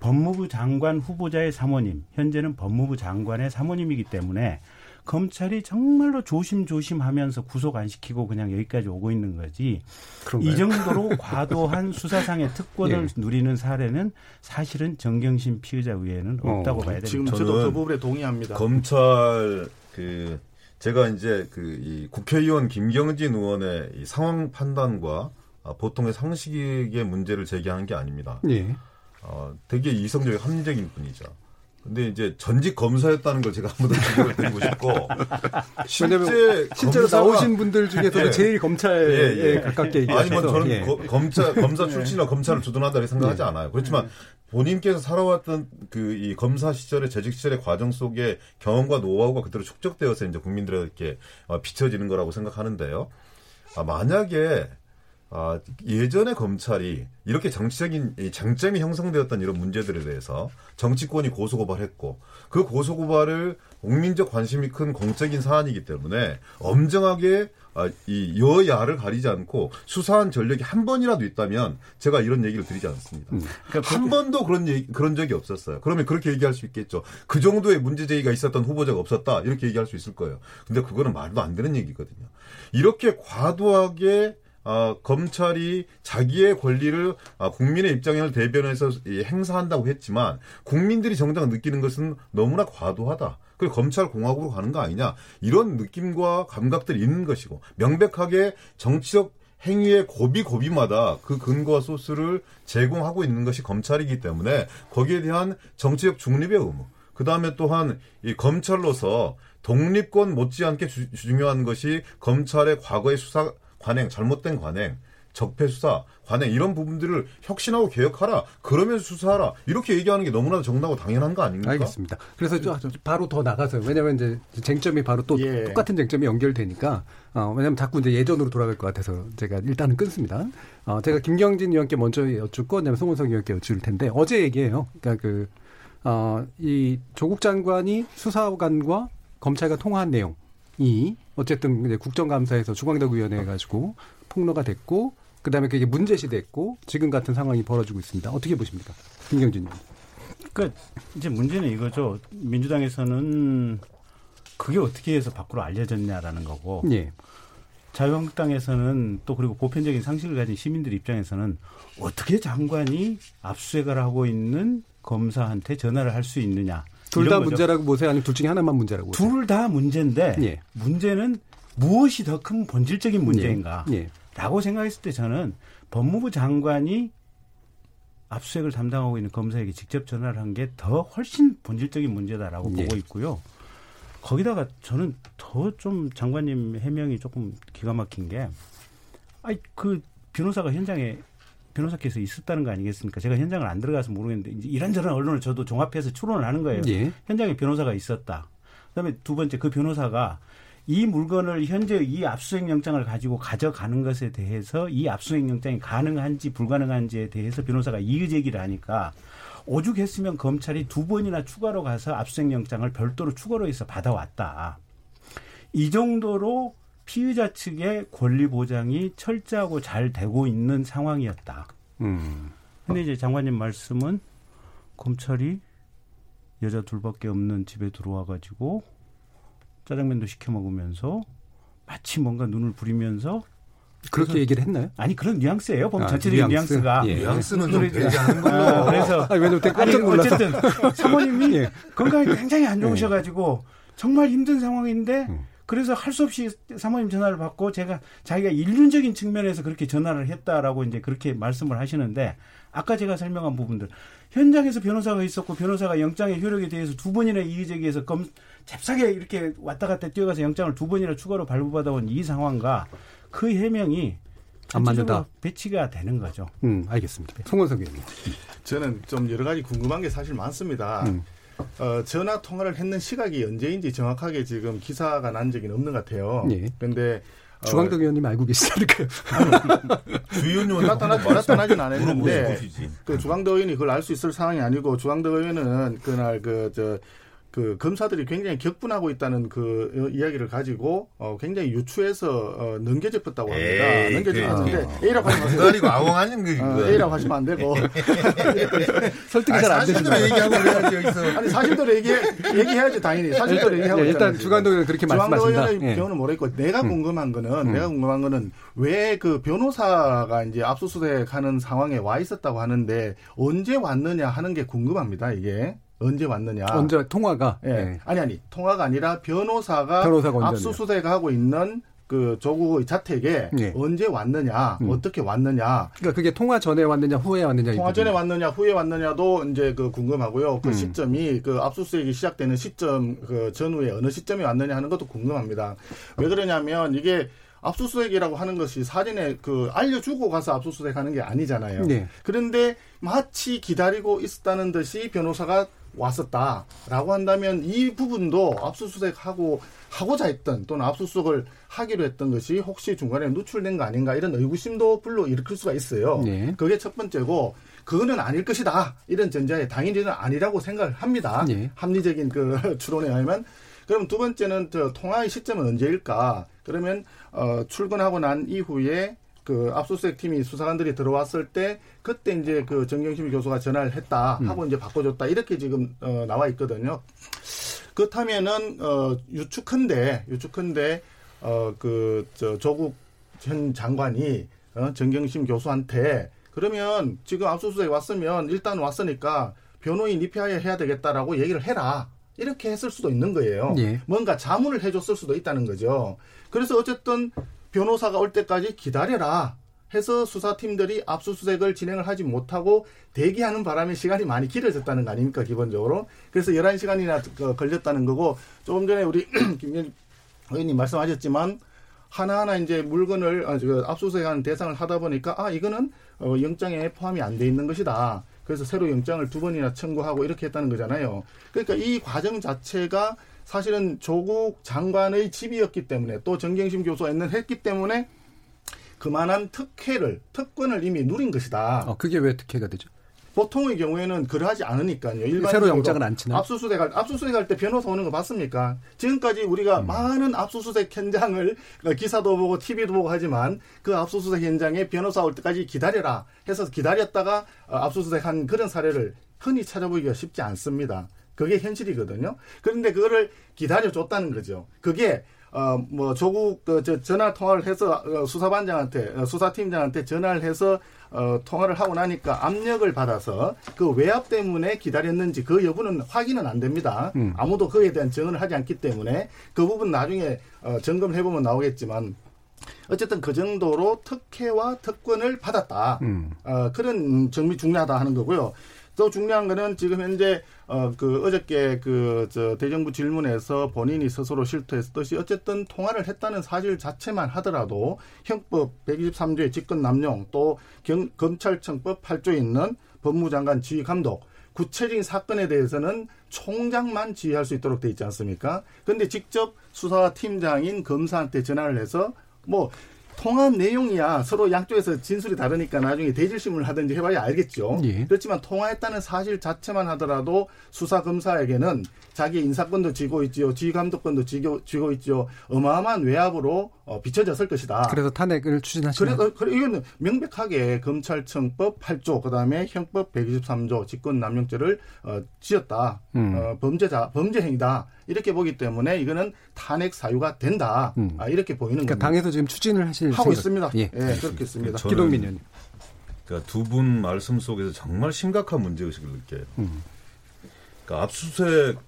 법무부 장관 후보자의 사모님 현재는 법무부 장관의 사모님이기 때문에 검찰이 정말로 조심조심하면서 구속 안 시키고 그냥 여기까지 오고 있는 거지. 그런가요? 이 정도로 과도한 수사상의 특권을 예. 누리는 사례는 사실은 정경심 피의자 외에는 어, 없다고 봐야 됩니다. 지금 저도 그 부분에 동의합니다. 검찰 그 제가 이제 그 이 국회의원 김경진 의원의 이 상황 판단과 아, 보통의 상식의 문제를 제기하는 게 아닙니다. 예. 어, 되게 이성적이고 합리적인 분이죠. 근데 이제 전직 검사였다는 걸 제가 한번 더 지적을 드리고 싶고 실제 실제로 나오신 분들 중에서도 예. 제일 검찰에 예, 예. 가깝게 아니 뭐 저는 예. 거- 검찰 검사 출신이라 검찰을 주둔한다 이렇게 생각하지 않아요. 그렇지만 본인께서 살아왔던 그 이 검사 시절의 재직 시절의 과정 속에 경험과 노하우가 그대로 축적되어서 이제 국민들에게 어, 비춰지는 거라고 생각하는데요. 아, 만약에 아, 예전에 검찰이 이렇게 정치적인 이 장점이 형성되었던 이런 문제들에 대해서 정치권이 고소고발했고 그 고소고발을 국민적 관심이 큰 공적인 사안이기 때문에 엄정하게 아, 이 여야를 가리지 않고 수사한 전력이 한 번이라도 있다면 제가 이런 얘기를 드리지 않습니다. 그러니까 한 번도 그런 얘기, 그런 적이 없었어요. 그러면 그렇게 얘기할 수 있겠죠. 그 정도의 문제 제기가 있었던 후보자가 없었다 이렇게 얘기할 수 있을 거예요. 근데 그거는 말도 안 되는 얘기거든요. 이렇게 과도하게 어, 검찰이 자기의 권리를 어, 국민의 입장을 대변해서 행사한다고 했지만 국민들이 정작 느끼는 것은 너무나 과도하다. 그리고 검찰 공화국으로 가는 거 아니냐 이런 느낌과 감각들이 있는 것이고 명백하게 정치적 행위의 고비 고비마다 그 근거와 소스를 제공하고 있는 것이 검찰이기 때문에 거기에 대한 정치적 중립의 의무. 그 다음에 또한 이 검찰로서 독립권 못지않게 주, 중요한 것이 검찰의 과거의 수사 관행, 잘못된 관행, 적폐 수사, 관행 이런 부분들을 혁신하고 개혁하라. 그러면서 수사하라. 이렇게 얘기하는 게 너무나도 정당하고 당연한 거 아닙니까? 알겠습니다. 그래서 바로 더 나가서요. 왜냐하면 이제 쟁점이 바로 또 예. 똑같은 쟁점이 연결되니까 어, 왜냐하면 자꾸 이제 예전으로 돌아갈 것 같아서 제가 일단은 끊습니다. 어, 제가 김경진 의원께 먼저 여쭙고 그다음에 송은석 의원께 여쭐 텐데 어제 얘기예요. 그러니까 그 어, 이 조국 장관이 수사관과 검찰과 통화한 내용 이 어쨌든 이제 국정감사에서 중앙당 위원회 가지고 폭로가 됐고 그다음에 그게 문제시 됐고 지금 같은 상황이 벌어지고 있습니다. 어떻게 보십니까? 김경진 님. 그러니까 이제 문제는 이거죠. 민주당에서는 그게 어떻게 해서 밖으로 알려졌냐라는 거고. 예. 자유한국당에서는 또 그리고 보편적인 상식을 가진 시민들 입장에서는 어떻게 장관이 압수수색을 하고 있는 검사한테 전화를 할 수 있느냐. 둘 다 문제라고 보세요? 아니면 둘 중에 하나만 문제라고 보세요? 둘 다 문제인데 예. 문제는 무엇이 더 큰 본질적인 문제인가? 예. 예. 라고 생각했을 때 저는 법무부 장관이 압수수색을 담당하고 있는 검사에게 직접 전화를 한 게 더 훨씬 본질적인 문제다라고 예. 보고 있고요. 거기다가 저는 더 좀 장관님 해명이 조금 기가 막힌 게, 아이, 그 변호사가 현장에 변호사께서 있었다는 거 아니겠습니까? 제가 현장을 안 들어가서 모르겠는데 이제 이런저런 언론을 저도 종합해서 추론을 하는 거예요. 예. 현장에 변호사가 있었다. 그다음에 두 번째 그 변호사가 이 물건을 현재 이 압수수색 영장을 가지고 가져가는 것에 대해서 이 압수수색 영장이 가능한지 불가능한지에 대해서 변호사가 이의 제기를 하니까 오죽했으면 검찰이 두 번이나 추가로 가서 압수수색 영장을 별도로 추가로 해서 받아왔다. 이 정도로 피의자 측의 권리 보장이 철저하고 잘 되고 있는 상황이었다. 음. 근데 이제 장관님 말씀은 검찰이 여자 둘밖에 없는 집에 들어와 가지고 짜장면도 시켜 먹으면서 마치 뭔가 눈을 부리면서 그렇게 얘기를 했나요? 아니 그런 뉘앙스예요. 보면 아, 전체적인 뉘앙스? 가 예. 뉘앙스는 좀 되지 않은 걸로. 아, 그래서 아니, 왜냐면 깜짝 놀라서. 어쨌든 사모님이 예. 건강이 굉장히 안 좋으셔가지고 정말 힘든 상황인데 음. 그래서 할 수 없이 사모님 전화를 받고 제가 자기가 인륜적인 측면에서 그렇게 전화를 했다라고 이제 그렇게 말씀을 하시는데 아까 제가 설명한 부분들 현장에서 변호사가 있었고 변호사가 영장의 효력에 대해서 두 번이나 이의제기해서 검 잽싸게 이렇게 왔다 갔다 뛰어가서 영장을 두 번이나 추가로 발부받아온 이 상황과 그 해명이 안 맞는다. 배치가 되는 거죠. 음, 알겠습니다. 송원석 의원님. 저는 좀 여러 가지 궁금한 게 사실 많습니다. 음. 어, 전화 통화를 했는 시각이 언제인지 정확하게 지금 기사가 난 적이 없는 것 같아요. 예. 근데 어, 주광덕 의원님 알고 계시지 않을까요? 주의원님은 나타나지, 나타나진 않았는데, 그 주광덕 의원이 그걸 알 수 있을 상황이 아니고, 주광덕 의원은 그날 그, 저, 그 검사들이 굉장히 격분하고 있다는 그 이야기를 가지고 어 굉장히 유추해서 어 넘겨짚었다고 합니다. 넘겨짚었는데 그, A라고 하지 마세요. 그리고 아웅하는 거 어, A라고 하시면 안 되고 설득이 잘 안 되시나요? 얘기하고 그래야지 여기서. 아니 사실대로 얘기 얘기해야지 당연히 사실대로 예, 얘기하고 예, 일단 주관도는 그렇게 말씀하신다. 주관도의 예. 경우는 모르겠고 내가 음. 궁금한 거는 음. 내가 궁금한 거는 왜 그 변호사가 이제 압수수색하는 상황에 와 있었다고 하는데 언제 왔느냐 하는 게 궁금합니다 이게. 언제 왔느냐. 언제 통화가? 예. 네. 아니 아니 통화가 아니라 변호사가, 변호사가 압수수색하고 있는 그 조국의 자택에 네. 언제 왔느냐, 음. 어떻게 왔느냐. 그러니까 그게 통화 전에 왔느냐, 후에 왔느냐. 통화 전에 왔느냐, 후에 왔느냐도 이제 그 궁금하고요. 그 음. 시점이 그 압수수색이 시작되는 시점 그 전후에 어느 시점에 왔느냐 하는 것도 궁금합니다. 왜 그러냐면 이게 압수수색이라고 하는 것이 사전에 그 알려주고 가서 압수수색하는 게 아니잖아요. 네. 그런데 마치 기다리고 있었다는 듯이 변호사가 왔었다라고 한다면 이 부분도 압수수색하고 하고자 했던 또는 압수수색을 하기로 했던 것이 혹시 중간에 누출된 거 아닌가 이런 의구심도 불러 일으킬 수가 있어요. 네. 그게 첫 번째고 그거는 아닐 것이다 이런 전자에 당연히는 아니라고 생각을 합니다. 네. 합리적인 그 추론에 의하면 그럼 두 번째는 저 통화의 시점은 언제일까? 그러면 어, 출근하고 난 이후에 그 압수수색 팀이 수사관들이 들어왔을 때 그때 이제 그 정경심 교수가 전화를 했다 음. 하고 음. 이제 바꿔줬다 이렇게 지금 어, 나와 있거든요. 그렇다면은 어 유축한데 유축한데 어 그 저 조국 전 장관이 어, 정경심 교수한테 그러면 지금 압수수색 왔으면 일단 왔으니까 변호인 입회하여 해야 되겠다라고 얘기를 해라. 이렇게 했을 수도 있는 거예요. 예. 뭔가 자문을 해줬을 수도 있다는 거죠. 그래서 어쨌든 변호사가 올 때까지 기다려라. 해서 수사팀들이 압수수색을 진행을 하지 못하고 대기하는 바람에 시간이 많이 길어졌다는 거 아닙니까, 기본적으로. 그래서 11시간이나 걸렸다는 거고, 조금 전에 우리 김 의원님 말씀하셨지만, 하나하나 이제 물건을 아, 저, 압수수색하는 대상을 하다 보니까 아 이거는 어, 영장에 포함이 안 돼 있는 것이다. 그래서 새로 영장을 두 번이나 청구하고 이렇게 했다는 거잖아요. 그러니까 이 과정 자체가 사실은 조국 장관의 집이었기 때문에 또 정경심 교수가 있는 했기 때문에 그만한 특혜를 특권을 이미 누린 것이다. 어, 그게 왜 특혜가 되죠? 보통의 경우에는 그러하지 않으니까요. 일반 새로 영장을 안 치나요? 압수수색 할 압수수색 할 때 변호사 오는 거 봤습니까? 지금까지 우리가 음. 많은 압수수색 현장을 그러니까 기사도 보고 TV도 보고 하지만 그 압수수색 현장에 변호사 올 때까지 기다려라 해서 기다렸다가 어, 압수수색한 그런 사례를 흔히 찾아보기가 쉽지 않습니다. 그게 현실이거든요. 그런데 그거를 기다려줬다는 거죠. 그게 어, 뭐, 조국, 그, 저, 전화 통화를 해서, 어, 수사반장한테, 어, 수사팀장한테 전화를 해서, 어, 통화를 하고 나니까 압력을 받아서 그 외압 때문에 기다렸는지 그 여부는 확인은 안 됩니다. 음. 아무도 그에 대한 증언을 하지 않기 때문에 그 부분 나중에, 어, 점검해보면 나오겠지만, 어쨌든 그 정도로 특혜와 특권을 받았다. 음. 어, 그런 점이 중요하다 하는 거고요. 또 중요한 거는 지금 현재 어 그 어저께 그 저 대정부 질문에서 본인이 스스로 실토했듯이 어쨌든 통화를 했다는 사실 자체만 하더라도 형법 123조의 직권 남용 또 경, 검찰청법 8조에 있는 법무장관 지휘 감독 구체적인 사건에 대해서는 총장만 지휘할 수 있도록 돼 있지 않습니까? 그런데 직접 수사팀장인 검사한테 전화를 해서 뭐 통한 내용이야 서로 양쪽에서 진술이 다르니까 나중에 대질심을 하든지 해봐야 알겠죠. 예. 그렇지만 통화했다는 사실 자체만 하더라도 수사 검사에게는 자기 인사권도 쥐고 있지요, 지휘 감독권도 쥐고, 쥐고 있지요. 어마어마한 외압으로 어, 비춰졌을 것이다. 그래서 탄핵을 추진하시나요? 그래서 그래 이거는 명백하게 검찰청법 8조 그다음에 형법 123조 직권남용죄를 어, 지었다. 음. 어, 범죄자 범죄 행위다. 이렇게 보기 때문에 이거는 탄핵 사유가 된다. 음. 아, 이렇게 보이는 그러니까 겁니다. 당에서 지금 추진을 하실 하고 생각- 있습니다. 예. 예, 그렇게 있습니다. 저는 기동민 의원님. 그러니까 두 분 말씀 속에서 정말 심각한 문제 의식을 느껴요. 음. 그러니까 압수수색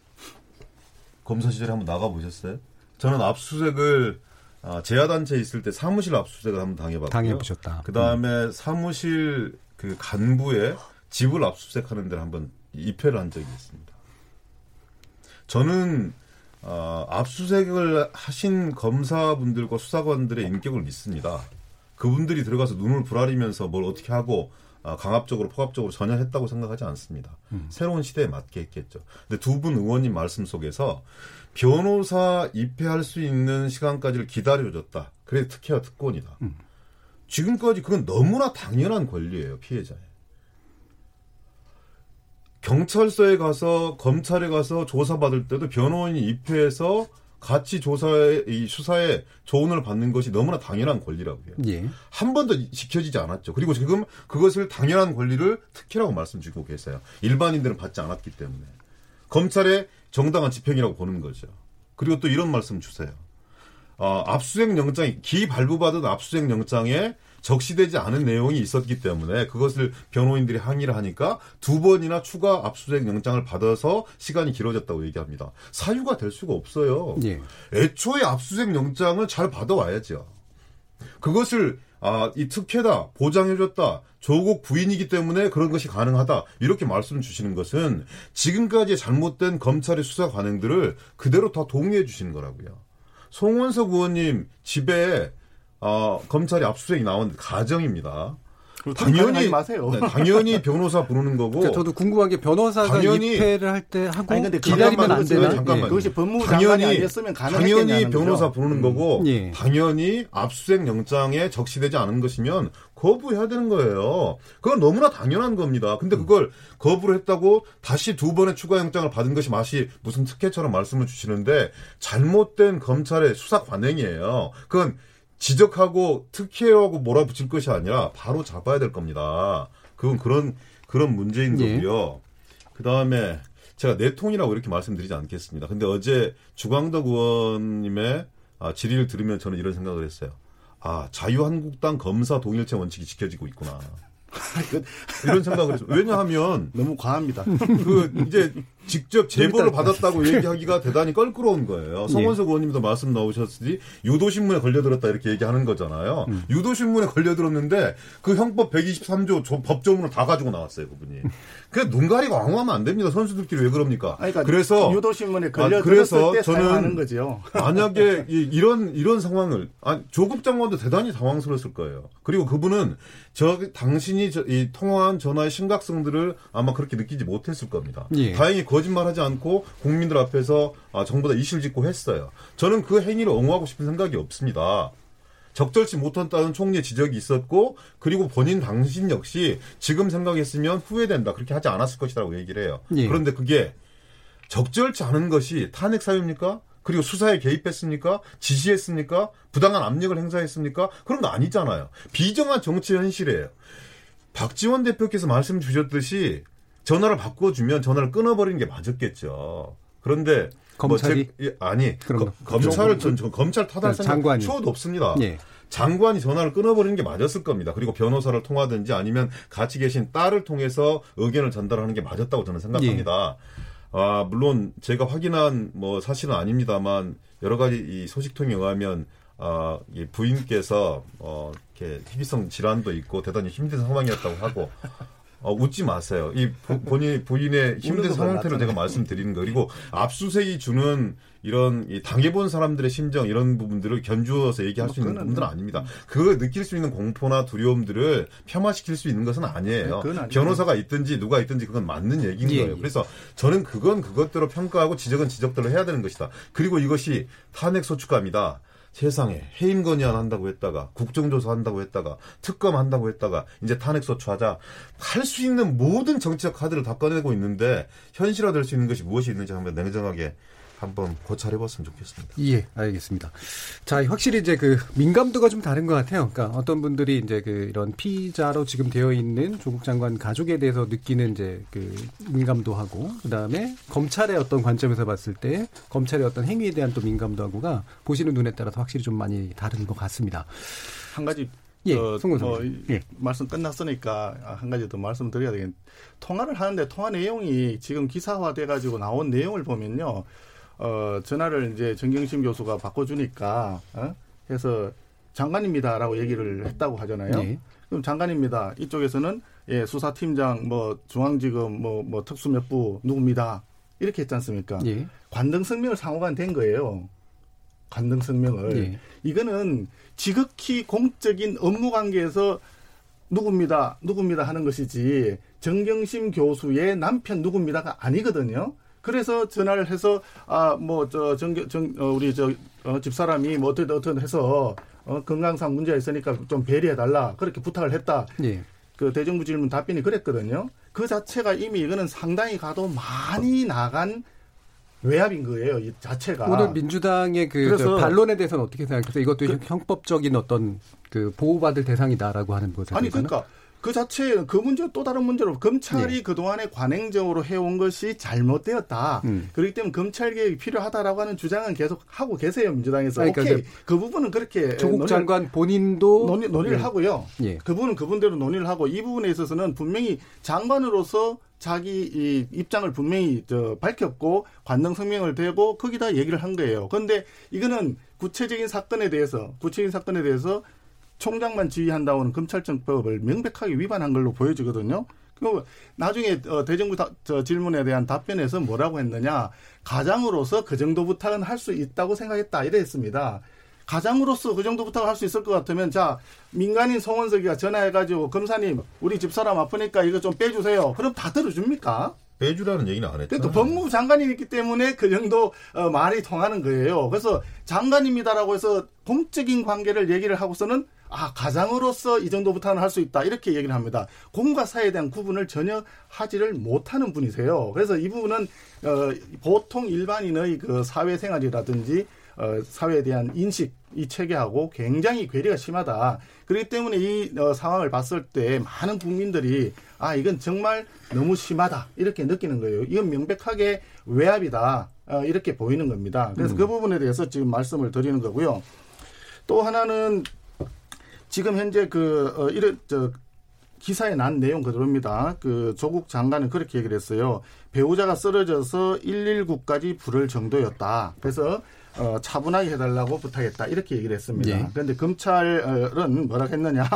검사 시절에 한번 나가 보셨어요? 저는 압수수색을 아, 제야단체에 있을 때 사무실 압수수색을 한번 당해봤고요. 당해보셨다. 그 다음에 사무실 그 간부의 집을 압수수색하는 데를 한번 입회를 한 적이 있습니다. 저는 어, 압수수색을 하신 검사분들과 수사관들의 인격을 믿습니다. 그분들이 들어가서 눈을 부라리면서 뭘 어떻게 하고 아, 강압적으로 포압적으로 전혀 했다고 생각하지 않습니다. 새로운 시대에 맞게 했겠죠. 근데 두 분 의원님 말씀 속에서 변호사 입회할 수 있는 시간까지를 기다려줬다. 그래 특혜와 특권이다. 지금까지 그건 너무나 당연한 권리예요, 피해자의. 경찰서에 가서 검찰에 가서 조사받을 때도 변호인이 입회해서 같이 조사에 이 수사에 조언을 받는 것이 너무나 당연한 권리라고요. 예. 한 번도 지켜지지 않았죠. 그리고 지금 그것을 당연한 권리를 특혜라고 말씀 주고 계세요. 일반인들은 받지 않았기 때문에. 검찰의 정당한 집행이라고 보는 거죠. 그리고 또 이런 말씀 주세요. 어, 압수수색 영장이 기 발부받은 압수수색 영장에 적시되지 않은 내용이 있었기 때문에 그것을 변호인들이 항의를 하니까 두 번이나 추가 압수수색 영장을 받아서 시간이 길어졌다고 얘기합니다. 사유가 될 수가 없어요. 예. 애초에 압수수색 영장을 잘 받아와야죠. 그것을 아, 이 특혜다, 보장해줬다, 조국 부인이기 때문에 그런 것이 가능하다, 이렇게 말씀 주시는 것은 지금까지 잘못된 검찰의 수사 관행들을 그대로 다 동의해 주시는 거라고요. 송원석 의원님 집에 어, 검찰이 압수수색이 나온 가정입니다. 당연히 마세요. 네, 당연히 변호사 부르는 거고. 그러니까 저도 궁금한 게 변호사가 당연히- 입회를 할 때 하고 아니, 근데 기다리면 안. 되나? 잠깐만요. 예. 그것이 법무부 장관이 아니었으면 가능했겠냐는 당연히 거죠. 변호사 부르는 거고 예. 당연히 압수수색 영장에 적시되지 않은 것이면 거부해야 되는 거예요. 그건 너무나 당연한 겁니다. 근데 그걸 거부를 했다고 다시 두 번의 추가 영장을 받은 것이 맛이 무슨 특혜처럼 말씀을 주시는데 잘못된 검찰의 수사 관행이에요. 그건 지적하고 특혜하고 몰아붙일 것이 아니라 바로 잡아야 될 겁니다. 그건 그런 그런 문제인 예. 거고요. 그 다음에 제가 내통이라고 이렇게 말씀드리지 않겠습니다. 근데 어제 주광덕 의원님의 아, 질의를 들으면 저는 이런 생각을 했어요. 아 자유한국당 검사 동일체 원칙이 지켜지고 있구나. 이런 생각을 했어요. 왜냐하면 너무 과합니다. 그 이제 직접 제보를 받았다고 얘기하기가 대단히 껄끄러운 거예요. 성원석 의원님도 말씀 나오셨으니 유도신문에 걸려들었다 이렇게 얘기하는 거잖아요. 음. 유도신문에 걸려들었는데 그 형법 123조 조- 법조문을 다 가지고 나왔어요, 그분이. 그냥 눈 가리고 앙호하면 안 됩니다. 선수들끼리 왜 그럽니까? 아니, 그러니까 그래서 유도신문에 아, 걸려 그래서 들었을 때 저는 거죠. 만약에 이, 이런 이런 상황을 아, 조국 장관도 대단히 당황스러웠을 거예요. 그리고 그분은 저 당신이 저, 이 통화한 전화의 심각성들을 아마 그렇게 느끼지 못했을 겁니다. 예. 다행히 거짓말하지 않고 국민들 앞에서 아, 정부 다 이실 짓고 했어요. 저는 그 행위를 옹호하고 싶은 생각이 없습니다. 적절치 못했다는 총리의 지적이 있었고 그리고 본인 당신 역시 지금 생각했으면 후회된다 그렇게 하지 않았을 것이라고 얘기를 해요. 예. 그런데 그게 적절치 않은 것이 탄핵 사유입니까? 그리고 수사에 개입했습니까? 지시했습니까? 부당한 압력을 행사했습니까? 그런 거 아니잖아요. 비정한 정치 현실이에요. 박지원 대표께서 말씀 주셨듯이 전화를 바꿔주면 전화를 끊어버리는 게 맞았겠죠. 그런데 검찰이? 뭐 제- 예, 아니 거- 거. 검찰을 전, 전 검찰 타달 생각 장관이. 초도 없습니다. 예. 장관이 전화를 끊어버리는 게 맞았을 겁니다. 그리고 변호사를 통하든지 아니면 같이 계신 딸을 통해서 의견을 전달하는 게 맞았다고 저는 생각합니다. 아, 물론 제가 확인한 뭐 사실은 아닙니다만 여러 가지 이 소식통에 의하면 아, 이 부인께서 어, 이렇게 희귀성 질환도 있고 대단히 힘든 상황이었다고 하고 어, 웃지 마세요. 이 부- 본인 부인의 힘든 상태를 제가 말씀드리는 거 그리고 압수색이 주는 이런 이 당해본 사람들의 심정 이런 부분들을 견주어서 얘기할 수 있는 부분들은 아닙니다. 그걸 느낄 수 있는 공포나 두려움들을 폄하시킬 수 있는 것은 네, 아니에요. 변호사가 있든지 누가 있든지 그건 맞는 얘기인 예, 거예요. 예. 그래서 저는 그건 그것대로 평가하고 지적은 지적대로 해야 되는 것이다. 그리고 이것이 탄핵 소추감이다. 세상에 해임 건의안 한다고 했다가 국정조사 한다고 했다가 특검 한다고 했다가 이제 탄핵 소추하자. 할 수 있는 모든 정치적 카드를 다 꺼내고 있는데 현실화될 수 있는 것이 무엇이 있는지 한번 냉정하게 한번 고찰해봤으면 좋겠습니다. 예, 알겠습니다. 자, 확실히 이제 그 민감도가 좀 다른 것 같아요. 그러니까 어떤 분들이 이제 그 이런 피자로 지금 되어 있는 조국 장관 가족에 대해서 느끼는 이제 그 민감도하고 그 다음에 검찰의 어떤 관점에서 봤을 때 검찰의 어떤 행위에 대한 또 민감도하고가 보시는 눈에 따라서 확실히 좀 많이 다른 것 같습니다. 한 가지 예, 어, 뭐, 예. 말씀 끝났으니까 한 가지 더 말씀드려야 되겠. 통화를 하는데 통화 내용이 지금 기사화돼 가지고 나온 내용을 보면요. 어, 전화를 이제 정경심 교수가 바꿔주니까 어? 해서 장관입니다라고 얘기를 했다고 하잖아요. 예. 그럼 장관입니다. 이쪽에서는 예, 수사팀장 뭐 중앙지검 뭐뭐 특수 몇 부 누굽니다. 이렇게 했지 않습니까? 예. 관등 성명을 상호간 된 거예요. 관등 성명을. 예. 이거는 지극히 공적인 업무 관계에서 누굽니다, 누굽니다 하는 것이지 정경심 교수의 남편 누굽니다가 아니거든요. 그래서 전화를 해서 아 뭐 저 정경 정 어, 우리 저 어, 집사람이 뭐 어떻게 어떻게 해서 어, 건강상 문제가 있으니까 좀 배려해 달라 그렇게 부탁을 했다. 예. 그 대정부 질문 답변이 그랬거든요. 그 자체가 이미 이거는 상당히 가도 많이 나간 외압인 거예요. 이 자체가. 오늘 민주당의 그 반론에 대해서는 어떻게 생각하세요? 이것도 형법적인 어떤 그 보호받을 대상이다라고 하는 것에 아니? 그러니까 그 자체 그 문제 또 다른 문제로 검찰이 네. 그동안에 관행적으로 해온 것이 잘못되었다. 음. 그렇기 때문에 검찰 개혁이 필요하다라고 하는 주장은 계속 하고 계세요 민주당에서. 아니, 그러니까 오케이 그 부분은 그렇게 조국 논의를- 장관 본인도 논의, 논의를 예. 하고요. 예. 그분은 그분대로 논의를 하고 이 부분에 있어서는 분명히 장관으로서 자기 이 입장을 분명히 저 밝혔고 관능 성명을 대고 거기다 얘기를 한 거예요. 그런데 이거는 구체적인 사건에 대해서 구체적인 사건에 대해서 총장만 지휘한다고는 검찰청법을 명백하게 위반한 걸로 보여지거든요. 그 나중에 어, 대정부 다, 저 질문에 대한 답변에서 뭐라고 했느냐 가장으로서 그 정도 부탁은 할 수 있다고 생각했다 이랬습니다. 가장으로서 그 정도 부탁을 할 수 있을 것 같으면 자 민간인 송원석이가 전화해가지고 검사님 우리 집사람 아프니까 이거 좀 빼주세요. 그럼 다 들어줍니까? 빼주라는 얘기는 안 했죠. 그러니까 법무부 장관이기 때문에 그 정도 어, 말이 통하는 거예요. 그래서 장관입니다라고 해서 공적인 관계를 얘기를 하고서는 아 가장으로서 이 정도 부탁을 할수 있다 이렇게 얘기를 합니다. 공과 사에 대한 구분을 전혀 하지를 못하는 분이세요. 그래서 이 부분은 어, 보통 일반인의 그 사회생활이라든지 어, 사회에 대한 인식 이 체계하고 굉장히 괴리가 심하다. 그렇기 때문에 이 어, 상황을 봤을 때 많은 국민들이 아 이건 정말 너무 심하다 이렇게 느끼는 거예요. 이건 명백하게 외압이다 어, 이렇게 보이는 겁니다. 그래서 그 부분에 대해서 지금 말씀을 드리는 거고요. 또 하나는 지금 현재 그 어, 이런 저 기사에 난 내용 그대로입니다. 그 조국 장관은 그렇게 얘기를 했어요. 배우자가 쓰러져서 119까지 부를 정도였다. 그래서 어, 차분하게 해달라고 부탁했다. 이렇게 얘기를 했습니다. 예. 그런데 검찰은 뭐라 했느냐.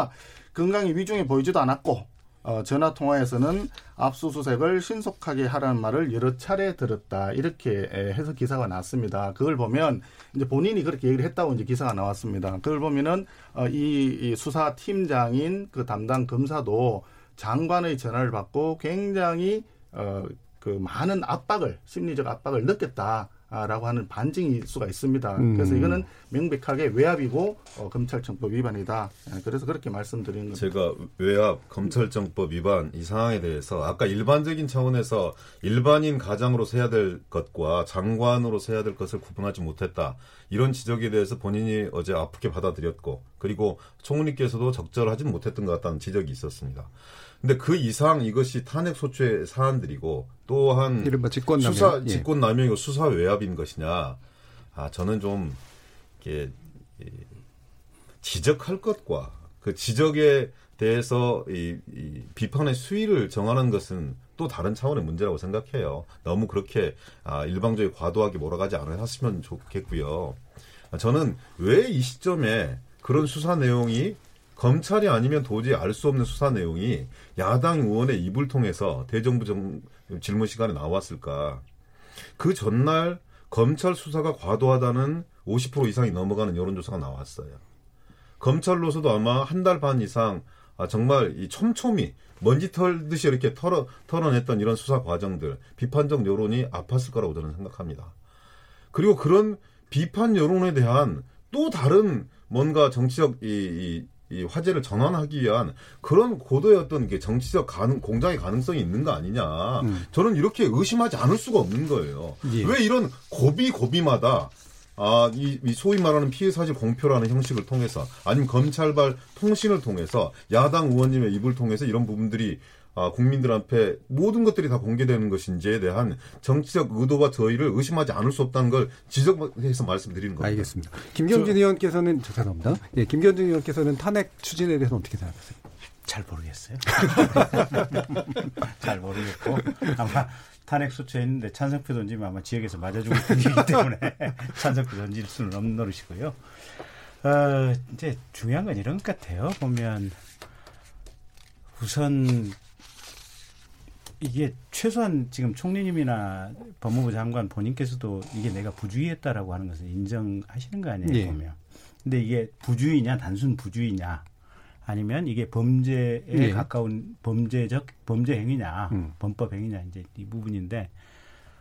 건강이 위중해 보이지도 않았고 어, 전화 통화에서는 압수수색을 신속하게 하라는 말을 여러 차례 들었다 이렇게 에, 해서 기사가 났습니다. 그걸 보면 이제 본인이 그렇게 얘기를 했다고 이제 기사가 나왔습니다. 그걸 보면은 어, 이, 이 수사 팀장인 그 담당 검사도 장관의 전화를 받고 굉장히 어, 그 많은 압박을 심리적 압박을 느꼈다. 라고 하는 반증일 수가 있습니다. 음. 그래서 이거는 명백하게 외압이고 어, 검찰청법 위반이다. 예, 그래서 그렇게 말씀드리는 겁니다. 제가 외압 검찰정법 위반 이 상황에 대해서 아까 일반적인 차원에서 일반인 가장으로서 해야 될 것과 장관으로서 해야 될 것을 구분하지 못했다. 이런 지적에 대해서 본인이 어제 아프게 받아들였고 그리고 총리께서도 적절하지 못했던 것 같다는 지적이 있었습니다. 근데 그 이상 이것이 탄핵 소추의 사안들이고 또한 이른바 직권남용. 수사 예. 직권남용이고 수사 외압인 것이냐? 아 저는 좀 이렇게 이, 지적할 것과 그 지적에 대해서 이, 이 비판의 수위를 정하는 것은 또 다른 차원의 문제라고 생각해요. 너무 그렇게 아, 일방적이 과도하게 몰아가지 않았으면 좋겠고요. 아, 저는 왜 이 시점에 그런 수사 내용이 검찰이 아니면 도저히 알 수 없는 수사 내용이 야당 의원의 입을 통해서 대정부 정, 질문 시간에 나왔을까? 그 전날 검찰 수사가 과도하다는 50% 이상이 넘어가는 여론조사가 나왔어요. 검찰로서도 아마 한 달 반 이상 아, 정말 이 촘촘히 먼지 털듯이 이렇게 털어, 털어냈던 이런 수사 과정들, 비판적 여론이 아팠을 거라고 저는 생각합니다. 그리고 그런 비판 여론에 대한 또 다른 뭔가 정치적 이, 이, 이 화제를 전환하기 위한 그런 고도의 어떤 게 정치적 가능, 공작의 가능성이 있는 거 아니냐. 저는 이렇게 의심하지 않을 수가 없는 거예요. 예. 왜 이런 고비 고비마다 아, 이, 이 소위 말하는 피해 사실 공표라는 형식을 통해서 아니면 검찰발 통신을 통해서 야당 의원님의 입을 통해서 이런 부분들이 아, 국민들 앞에 모든 것들이 다 공개되는 것인지에 대한 정치적 의도와 저희를 의심하지 않을 수 없다는 걸 지적해서 말씀드리는 겁니다. 알겠습니다. 김경진 의원께서는 죄송합니다. 예, 김경진 의원께서는 탄핵 추진에 대해서 어떻게 생각하세요? 잘 모르겠어요. 잘 모르겠고 아마 탄핵 소추했는데 찬성표 던지면 아마 지역에서 맞아주고 있기 때문에 찬성표 던질 수는 없는 노릇이고요. 어, 이제 중요한 건 이런 것 같아요. 보면 우선 이게 최소한 지금 총리님이나 법무부 장관 본인께서도 이게 내가 부주의했다라고 하는 것을 인정하시는 거 아니에요 예. 보면. 근데 이게 부주의냐 단순 부주의냐 아니면 이게 범죄에 예. 가까운 범죄적 범죄 행위냐 음. 범법 행위냐 이제 이 부분인데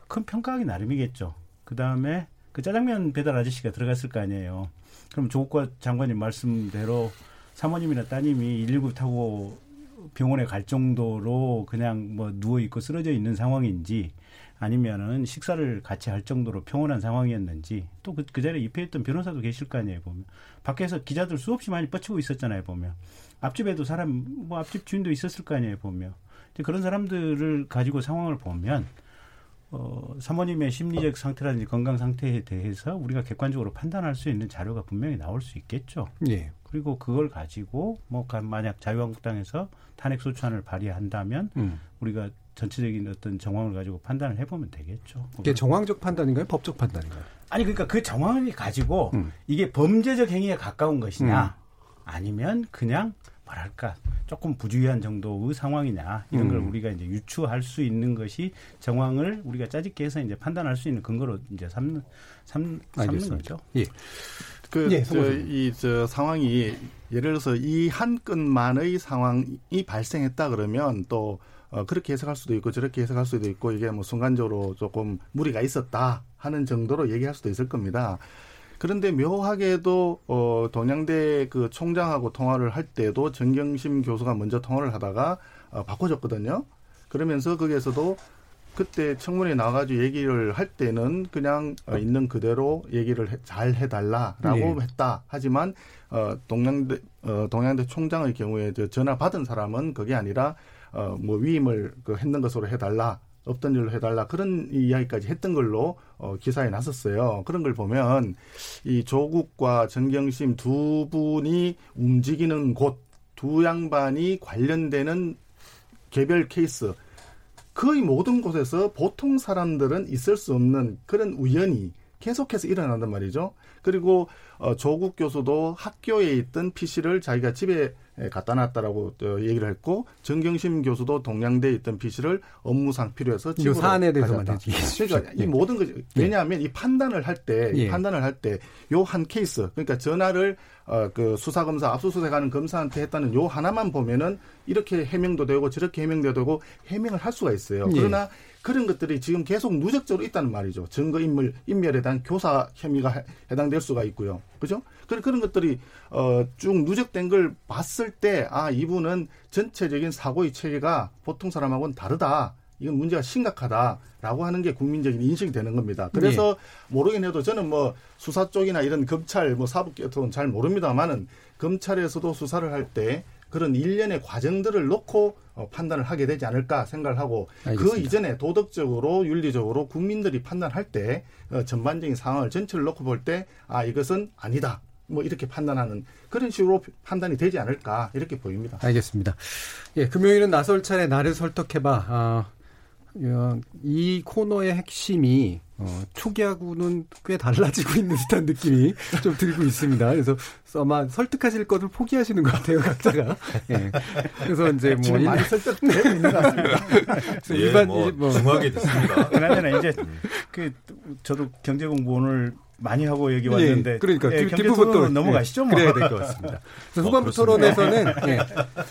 큰 평가하기 나름이겠죠. 그 다음에 그 짜장면 배달 아저씨가 들어갔을 거 아니에요. 그럼 조국과 장관님 말씀대로 사모님이나 따님이 119 타고 병원에 갈 정도로 그냥 뭐 누워 있고 쓰러져 있는 상황인지 아니면은 식사를 같이 할 정도로 평온한 상황이었는지 또그 그 자리에 입회했던 변호사도 계실 거 아니에요 보면 밖에서 기자들 수없이 많이 뻗치고 있었잖아요 보면 앞집에도 사람 뭐 앞집 주인도 있었을 거 아니에요 보면 그런 사람들을 가지고 상황을 보면 어, 사모님의 심리적 상태라든지 건강 상태에 대해서 우리가 객관적으로 판단할 수 있는 자료가 분명히 나올 수 있겠죠. 예. 그리고 그걸 가지고 뭐 가- 만약 자유한국당에서 탄핵 소추안을 발의한다면 음. 우리가 전체적인 어떤 정황을 가지고 판단을 해보면 되겠죠. 이게 정황적 판단인가요? 법적 판단인가요? 아니 그러니까 그 정황을 가지고 음. 이게 범죄적 행위에 가까운 것이냐 아니면 그냥 뭐랄까 조금 부주의한 정도의 상황이냐 이런 걸 음. 우리가 이제 유추할 수 있는 것이 정황을 우리가 짜집게 해서 이제 판단할 수 있는 근거로 이제 삼는 삼, 삼는. 거죠. 예. 그, 예, 저, 상황이, 예를 들어서 이 한 건만의 상황이 발생했다 그러면 또, 어, 그렇게 해석할 수도 있고 저렇게 해석할 수도 있고 이게 뭐 순간적으로 조금 무리가 있었다 하는 정도로 얘기할 수도 있을 겁니다. 그런데 묘하게도, 어, 동양대 그 총장하고 통화를 할 때도 정경심 교수가 먼저 통화를 하다가, 어, 바꿔줬거든요. 그러면서 거기에서도 그때 청문회 나와가지고 얘기를 할 때는 그냥 어, 있는 그대로 얘기를 해- 잘 해달라라고 네. 했다. 하지만 어, 동양대 어, 동양대 총장의 경우에 저 전화 받은 사람은 그게 아니라 어, 뭐 위임을 그 했는 것으로 해달라. 없던 일로 해달라 그런 이야기까지 했던 걸로 어, 기사에 나섰어요. 그런 걸 보면 이 조국과 정경심 두 분이 움직이는 곳 두 양반이 관련되는 개별 케이스 거의 모든 곳에서 보통 사람들은 있을 수 없는 그런 우연이 계속해서 일어난단 말이죠. 그리고 어, 조국 교수도 학교에 있던 PC를 자기가 집에 갖다 놨다라고 얘기를 했고 정경심 교수도 동양대에 있던 PC를 업무상 필요해서 집으로 사안에 대해서만. 그러니까 이 모든 것 왜냐하면 이 판단을 할때 예. 판단을 할 때 요 한 케이스 그러니까 전화를 어, 그 수사 검사 압수수색하는 검사한테 했다는 요 하나만 보면은 이렇게 해명도 되고 저렇게 해명도 되고 해명을 할 수가 있어요. 예. 그러나 그런 것들이 지금 계속 누적적으로 있다는 말이죠. 증거 인물 인멸에 대한 교사 혐의가 해- 해당될 수가 있고요. 그죠? 그런 그런 것들이 어, 쭉 누적된 걸 봤을 때 아 이분은 전체적인 사고의 체계가 보통 사람하고는 다르다. 이건 문제가 심각하다라고 하는 게 국민적인 인식이 되는 겁니다. 그래서 모르긴 해도 저는 뭐 수사 쪽이나 이런 검찰 뭐 사법 쪽은 잘 모릅니다만은 검찰에서도 수사를 할 때 그런 일련의 과정들을 놓고 어, 판단을 하게 되지 않을까 생각을 하고 그 알겠습니다. 이전에 도덕적으로 윤리적으로 국민들이 판단할 때 어, 전반적인 상황을 전체를 놓고 볼 때 아 이것은 아니다. 뭐 이렇게 판단하는 그런 식으로 판단이 되지 않을까 이렇게 보입니다. 알겠습니다. 예, 금요일은 나설 차례 나를 설득해봐. 아, 어, 이 코너의 핵심이 어, 초기하고는 꽤 달라지고 있는 듯한 느낌이 좀 들고 있습니다. 그래서 아마 설득하실 것을 포기하시는 것 같아요, 각자가. 예. 그래서 이제 뭐 지금 일- 많이 설득되고 있는 것 같습니다. 예, 일반 뭐, 일- 뭐 중하게 됐습니다. 그나저나 이제 그 저도 경제 공부 오늘 많이 하고 여기 왔는데 예, 그러니까 예, 뒷- 경제 뒷부분 또 토론 넘어가시죠 뭐. 그래야 될 것 같습니다. 그래서 후반부 그렇습니다. 토론에서는 예,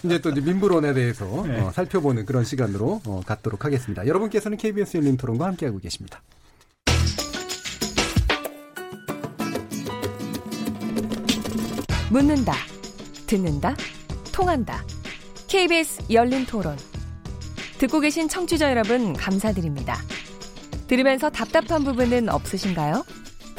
이제 또 이제 민부론에 대해서 네. 어, 살펴보는 그런 시간으로 어, 갖도록 하겠습니다. 여러분께서는 KBS 열린 토론과 함께하고 계십니다. 묻는다, 듣는다, 통한다. KBS 열린 토론. 듣고 계신 청취자 여러분, 감사드립니다. 들으면서 답답한 부분은 없으신가요?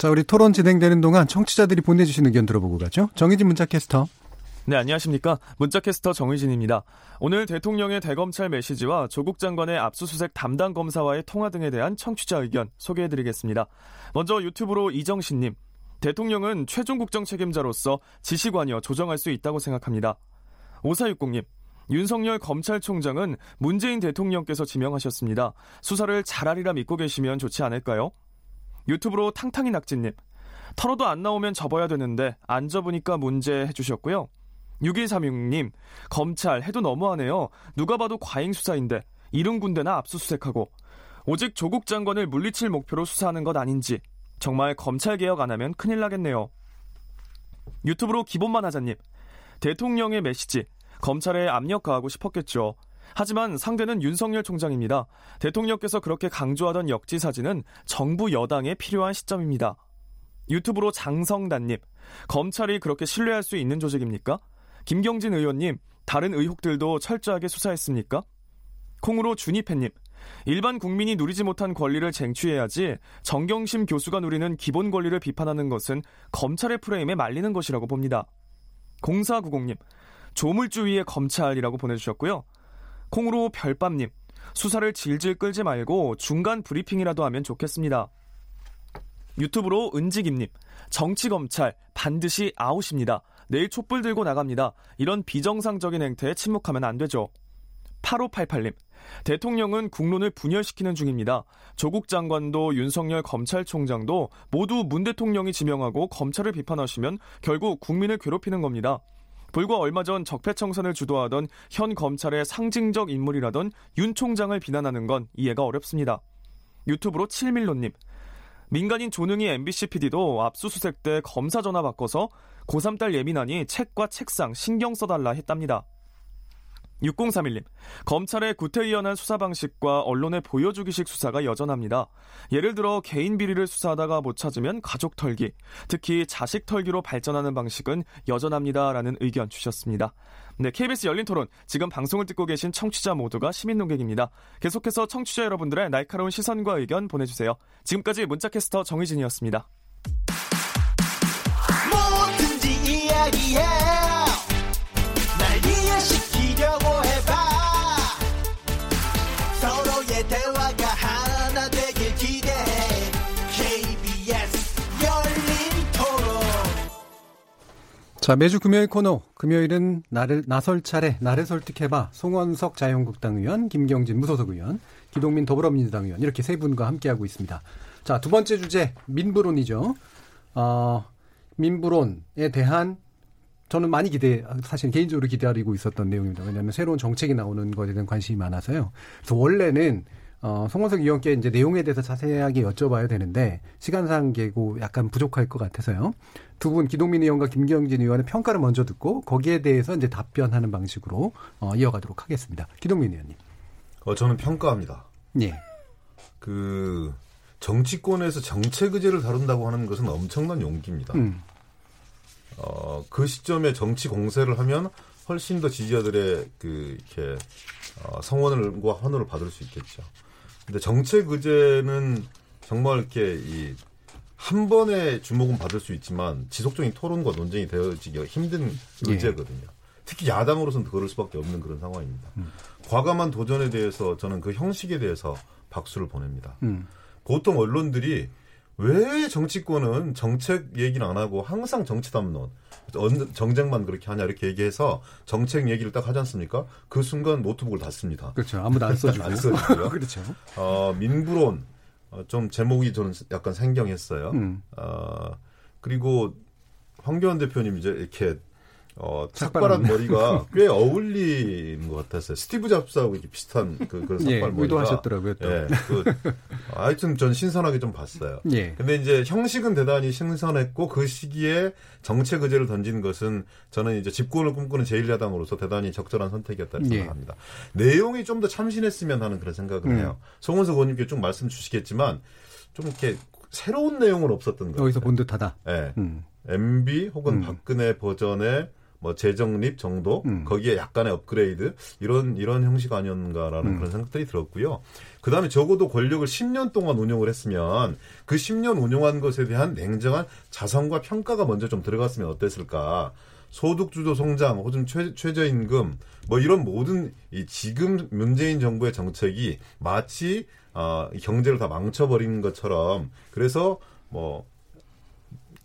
자, 우리 토론 진행되는 동안 청취자들이 보내주신 의견 들어보고 가죠. 정희진 문자캐스터. 네, 안녕하십니까. 문자캐스터 정의진입니다. 오늘 대통령의 대검찰 메시지와 조국 장관의 압수수색 담당 검사와의 통화 등에 대한 청취자 의견 소개해드리겠습니다. 먼저 유튜브로 이정신님. 대통령은 최종 국정 책임자로서 지시관이어 조정할 수 있다고 생각합니다. 5460님. 윤석열 검찰총장은 문재인 대통령께서 지명하셨습니다. 수사를 잘하리라 믿고 계시면 좋지 않을까요? 유튜브로 탕탕이 낙지님. 털어도 안 나오면 접어야 되는데 안 접으니까 문제 해주셨고요. 6136님, 검찰 해도 너무하네요. 누가 봐도 과잉 수사인데 이른 군대나 압수수색하고 오직 조국 장관을 물리칠 목표로 수사하는 것 아닌지 정말 검찰 개혁 안 하면 큰일 나겠네요. 유튜브로 기본만 하자님, 대통령의 메시지 검찰에 압력 가하고 싶었겠죠. 하지만 상대는 윤석열 총장입니다. 대통령께서 그렇게 강조하던 역지사지는 정부 여당에 필요한 시점입니다. 유튜브로 장성단님, 검찰이 그렇게 신뢰할 수 있는 조직입니까? 김경진 의원님, 다른 의혹들도 철저하게 수사했습니까? 콩으로 주니팬님, 일반 국민이 누리지 못한 권리를 쟁취해야지 정경심 교수가 누리는 기본 권리를 비판하는 것은 검찰의 프레임에 말리는 것이라고 봅니다. 0490님, 조물주의의 검찰이라고 보내주셨고요. 콩으로 별밤님, 수사를 질질 끌지 말고 중간 브리핑이라도 하면 좋겠습니다. 유튜브로 은지김님, 정치검찰 반드시 아웃입니다. 내일 촛불 들고 나갑니다. 이런 비정상적인 행태에 침묵하면 안 되죠. 8588님, 대통령은 국론을 분열시키는 중입니다. 조국 장관도 윤석열 검찰총장도 모두 문 대통령이 지명하고 검찰을 비판하시면 결국 국민을 괴롭히는 겁니다. 불과 얼마 전 적폐청산을 주도하던 현 검찰의 상징적 인물이라던 윤 총장을 비난하는 건 이해가 어렵습니다. 유튜브로 7밀로님, 민간인 조능희 MBC PD도 압수수색 때 검사 전화 바꿔서 고3 딸 예민하니 책과 책상 신경 써달라 했답니다. 6031님, 검찰의 구태의연한 수사 방식과 언론의 보여주기식 수사가 여전합니다. 예를 들어 개인 비리를 수사하다가 못 찾으면 가족 털기, 특히 자식 털기로 발전하는 방식은 여전합니다라는 의견 주셨습니다. 네, KBS 열린 토론, 지금 방송을 듣고 계신 청취자 모두가 시민 농객입니다. 계속해서 청취자 여러분들의 날카로운 시선과 의견 보내주세요. 지금까지 문자캐스터 정희진이었습니다. 뭐든지 이야기해. 자, 매주 금요일 코너. 금요일은 나를, 나설 차례, 나를 설득해봐. 송원석 자유한국당 의원, 김경진 무소속 의원, 기동민 더불어민주당 의원. 이렇게 세 분과 함께하고 있습니다. 자, 두 번째 주제, 민부론이죠. 어, 민부론에 대한 저는 많이 기대, 사실 개인적으로 기다리고 있었던 내용입니다. 왜냐하면 새로운 정책이 나오는 것에 대한 관심이 많아서요. 그래서 원래는 어, 송원석 의원께 이제 내용에 대해서 자세하게 여쭤봐야 되는데 시간상 계고 약간 부족할 것 같아서요. 두 분 기동민 의원과 김경진 의원의 평가를 먼저 듣고 거기에 대해서 이제 답변하는 방식으로 어, 이어가도록 하겠습니다. 기동민 의원님. 어, 저는 평가합니다. 예. 그 정치권에서 정책 의제를 다룬다고 하는 것은 엄청난 용기입니다. 음. 어, 그 시점에 정치 공세를 하면 훨씬 더 지지자들의 그 이렇게 어, 성원과 환호를 받을 수 있겠죠. 근데 정책 의제는 정말 이렇게 이 한 번에 주목은 받을 수 있지만 지속적인 토론과 논쟁이 되어지기가 힘든 예. 의제거든요. 특히 야당으로서는 그럴 수밖에 없는 그런 상황입니다. 과감한 도전에 대해서 저는 그 형식에 대해서 박수를 보냅니다. 음. 보통 언론들이 왜 정치권은 정책 얘기는 안 하고 항상 정치 담론, 언- 정쟁만 그렇게 하냐 이렇게 얘기해서 정책 얘기를 딱 하지 않습니까? 그 순간 노트북을 닫습니다. 그렇죠. 아무도 안 써주고. 안 써주고요. 그렇죠. 어, 민부론 어, 좀 제목이 저는 약간 생경했어요. 음. 어, 그리고 황교안 대표님 이제 이렇게 어, 삭발한 머리가 꽤 어울리는 것 같았어요. 스티브 잡스하고 이렇게 비슷한 그, 그 삭발 예, 머리가. 의도하셨더라고요, 또. 예, 그, 하여튼 전 신선하게 좀 봤어요. 예. 근데 이제 형식은 대단히 신선했고 그 시기에 정책 의제를 던지는 것은 저는 이제 집권을 꿈꾸는 제1야당으로서 대단히 적절한 선택이었다고 예. 생각합니다. 내용이 좀 더 참신했으면 하는 그런 생각을 음. 해요. 송은석 의원님께 좀 말씀 주시겠지만 좀 이렇게 새로운 내용은 없었던 것 여기서. 본 듯하다. 예. 음. MB 혹은 음. 박근혜 버전의 뭐 재정립 정도 음. 거기에 약간의 업그레이드 이런 이런 형식 아니었는가라는 음. 그런 생각들이 들었고요. 그다음에 적어도 권력을 10년 동안 운영을 했으면 그 10년 운영한 것에 대한 냉정한 자성과 평가가 먼저 좀 들어갔으면 어땠을까? 소득주도 성장 혹은 최, 최저임금 뭐 이런 모든 이 지금 문재인 정부의 정책이 마치 아, 이 경제를 다 망쳐버린 것처럼 그래서 뭐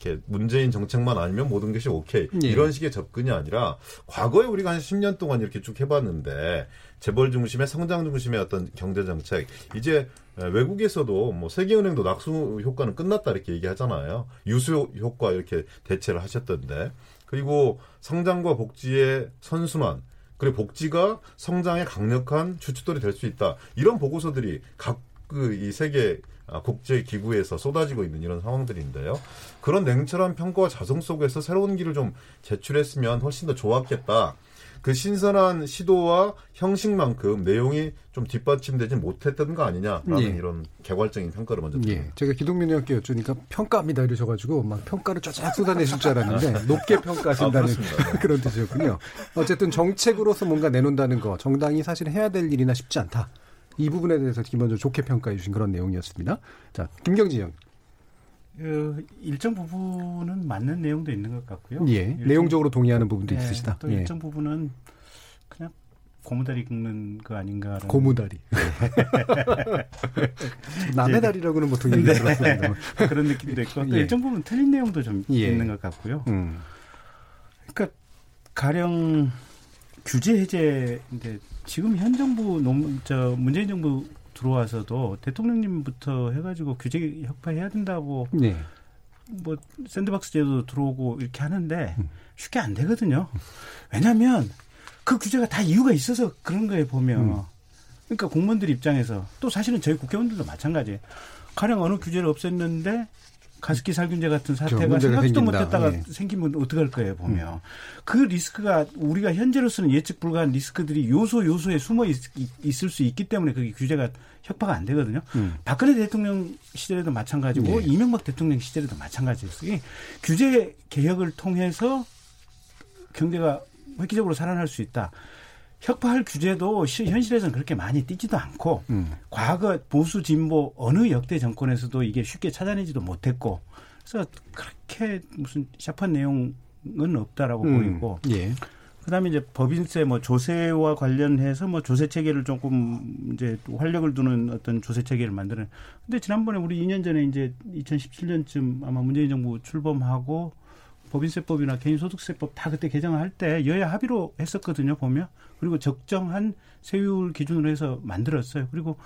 이렇게 문재인 정책만 아니면 모든 것이 오케이. 예. 이런 식의 접근이 아니라 과거에 우리가 한 10년 동안 이렇게 쭉 해봤는데 재벌 중심의 성장 중심의 어떤 경제 정책 이제 외국에서도 뭐 세계은행도 낙수 효과는 끝났다 이렇게 얘기하잖아요. 유수 효과 이렇게 대체를 하셨던데. 그리고 성장과 복지의 선순환 그리고 복지가 성장의 강력한 주춧돌이 될 수 있다. 이런 보고서들이 각 그 이 세계 아, 국제 기구에서 쏟아지고 있는 이런 상황들인데요. 그런 냉철한 평가와 자성 속에서 새로운 길을 좀 제출했으면 훨씬 더 좋았겠다. 그 신선한 시도와 형식만큼 내용이 좀 뒷받침되지 못했던 거 아니냐라는 예. 이런 개괄적인 평가를 먼저 드립니다. 예. 제가 기동민 의원께 여쭈니까 평가합니다 이러셔가지고 막 평가를 쫙쫙 쏟아내실 줄 알았는데 높게 평가하신다는 아. 그런 뜻이었군요. 어쨌든 정책으로서 뭔가 내놓는다는 거 정당이 사실 해야 될 일이나 쉽지 않다. 이 부분에 대해서 기본적으로 좋게 평가해 주신 그런 내용이었습니다. 자, 김경진 의원. 그 일정 부분은 맞는 내용도 있는 것 같고요. 예. 일정- 내용적으로 동의하는 부분도 예, 있으시다. 또 예. 일정 부분은 그냥 고무다리 긁는 거 아닌가라는 고무다리. 남의 다리라고는 보통 얘기 들었습니다. 그런 느낌도 있고 또 예. 일정 부분 틀린 내용도 좀 예. 있는 것 같고요. 음. 그러니까 가령 규제 해제인데 지금 현 정부 논, 저 문재인 정부 들어와서도 대통령님부터 해가지고 규제 혁파해야 된다고 예. 뭐 샌드박스 제도 들어오고 이렇게 하는데 음. 쉽게 안 되거든요. 왜냐하면 그 규제가 다 이유가 있어서 그런 거에 보면 음. 그러니까 공무원들 입장에서 또 사실은 저희 국회의원들도 마찬가지예요. 가령 어느 규제를 없앴는데 가습기 살균제 같은 사태가 생각지도 못했다가 예. 생기면 어떡할 거예요 보면 음. 그 리스크가 우리가 현재로서는 예측 불가한 리스크들이 요소 요소에 숨어 있, 을수 있기 때문에 그게 규제가 협파가 안 되거든요. 음. 박근혜 대통령 시절에도 마찬가지고 네. 이명박 대통령 시절에도 마찬가지였어요. 규제 개혁을 통해서 경제가 획기적으로 살아날 수 있다. 혁파할 규제도 현실에서는 그렇게 많이 띄지도 않고 음. 과거 보수 진보 어느 역대 정권에서도 이게 쉽게 찾아내지도 못했고 그래서 그렇게 무슨 샤프한 내용은 없다라고 음. 보이고 예. 그다음에 이제 법인세 뭐 조세와 관련해서 뭐 조세 체계를 조금 이제 활력을 두는 어떤 조세 체계를 만드는 근데 지난번에 우리 2년 전에 이제 2017년쯤 아마 문재인 정부 출범하고 법인세법이나 개인소득세법 다 그때 개정을 할 때 여야 합의로 했었거든요 보면 그리고 적정한 세율 기준으로 해서 만들었어요 그리고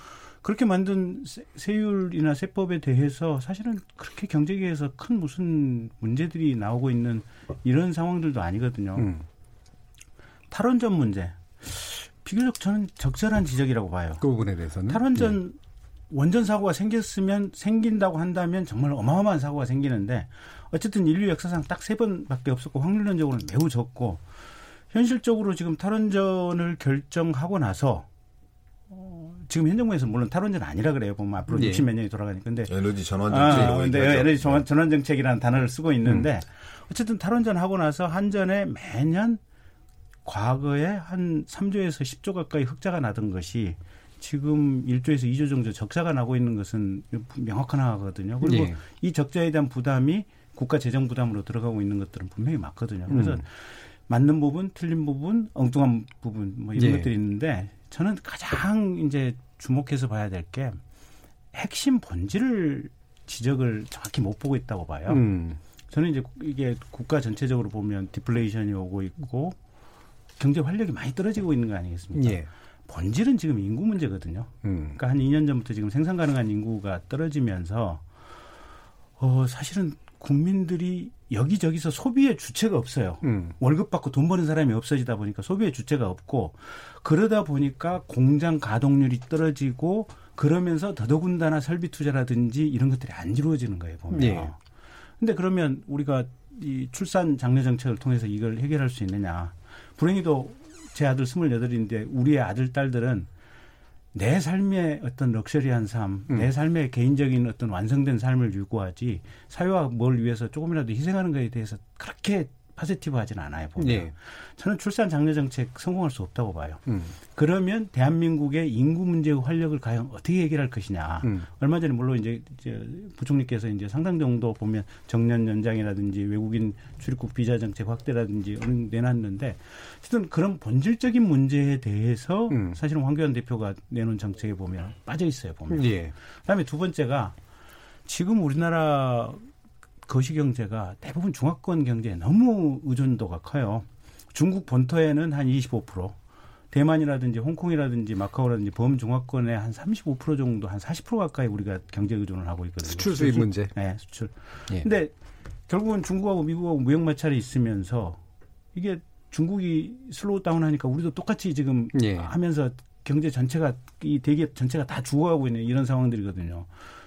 그렇게 만든 세율이나 세법에 대해서 사실은 그렇게 경제계에서 큰 무슨 문제들이 나오고 있는 이런 상황들도 아니거든요. 음. 탈원전 문제 비교적 저는 적절한 지적이라고 봐요. 그 부분에 대해서는 탈원전 네. 원전 사고가 생겼으면 생긴다고 한다면 정말 어마어마한 사고가 생기는데 어쨌든 인류 역사상 딱 세 번밖에 없었고 확률론적으로는 매우 적고 현실적으로 지금 탈원전을 결정하고 나서 어, 지금 현 정부에서 물론 탈원전 아니라 그래요. 보면 앞으로 예. 60몇 년이 돌아가니까. 근데 에너지 전환 정책. 아, 근데 에너지 전환, 전환 정책이라는 단어를 쓰고 있는데 음. 어쨌든 탈원전 하고 나서 한전에 매년 과거에 한 3조에서 10조 가까이 흑자가 나던 것이 지금 1조에서 2조 정도 적자가 나고 있는 것은 명확한 하거든요. 그리고 예. 이 적자에 대한 부담이 국가 재정 부담으로 들어가고 있는 것들은 분명히 맞거든요. 그래서 음. 맞는 부분, 틀린 부분, 엉뚱한 부분 뭐 이런 예. 것들이 있는데 저는 가장 이제 주목해서 봐야 될 게 핵심 본질을 지적을 정확히 못 보고 있다고 봐요. 음. 저는 이제 이게 국가 전체적으로 보면 디플레이션이 오고 있고 경제 활력이 많이 떨어지고 있는 거 아니겠습니까? 예. 본질은 지금 인구 문제거든요. 음. 그러니까 한 2년 전부터 지금 생산 가능한 인구가 떨어지면서 어 사실은 국민들이 여기저기서 소비의 주체가 없어요. 음. 월급 받고 돈 버는 사람이 없어지다 보니까 소비의 주체가 없고 그러다 보니까 공장 가동률이 떨어지고 그러면서 더더군다나 설비 투자라든지 이런 것들이 안 이루어지는 거예요, 보면. 네. 근데 그러면 우리가 이 출산 장려 정책을 통해서 이걸 해결할 수 있느냐. 불행히도 제 아들 스물여덟인데 우리의 아들, 딸들은 내 삶의 어떤 럭셔리한 삶, 음. 내 삶의 개인적인 어떤 완성된 삶을 유구하지 사회와 뭘 위해서 조금이라도 희생하는 것에 대해서 그렇게 파지티브하지는 않아요. 보면 네. 저는 출산 장려 정책 성공할 수 없다고 봐요. 음. 그러면 대한민국의 인구 문제의 활력을 과연 어떻게 해결할 것이냐. 음. 얼마 전에 물론 이제, 이제 부총리께서 이제 상당 정도 보면 정년 연장이라든지 외국인 출입국 비자 정책 확대라든지 내놨는데 어쨌든 그런 본질적인 문제에 대해서 음. 사실은 황교안 대표가 내놓은 정책에 보면 빠져 있어요. 보면. 예. 그다음에 두 번째가 지금 우리나라 거시 경제가 대부분 중화권 경제에 너무 의존도가 커요. 중국 본토에는 한 25%, 대만이라든지 홍콩이라든지 마카오라든지 범중화권의 한 35% 정도, 한 40% 가까이 우리가 경제 의존을 하고 있거든요. 수출 수입 문제. 네, 수출. 예. 근데 결국은 중국하고 미국하고 무역 마찰이 있으면서 이게 중국이 slow down 하니까 우리도 똑같이 지금 예. 하면서 경제 전체가 이 대기업 전체가 다 죽어가고 있는 이런 상황들이거든요.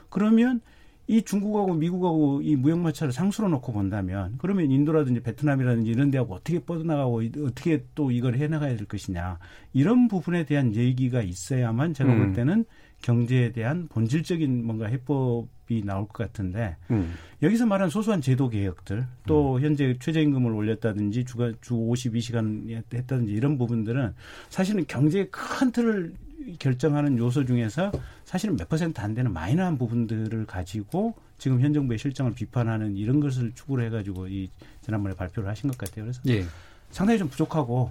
그러면 이 중국하고 미국하고 이 무역 마찰을 상수로 놓고 본다면 그러면 인도라든지 베트남이라든지 이런 데하고 어떻게 뻗어나가고 어떻게 또 이걸 해나가야 될 것이냐 이런 부분에 대한 얘기가 있어야만 제가 음. 볼 때는 경제에 대한 본질적인 뭔가 해법이 나올 것 같은데 음. 여기서 말한 소소한 제도 개혁들 또 음. 현재 최저임금을 올렸다든지 주가 주 52시간 했다든지 이런 부분들은 사실은 경제의 큰 틀을 결정하는 요소 중에서 사실은 몇 퍼센트 안 되는 마이너한 부분들을 가지고 지금 현 정부의 실정을 비판하는 이런 것을 추구를 해가지고 이 지난번에 발표를 하신 것 같아요. 그래서 예. 상당히 좀 부족하고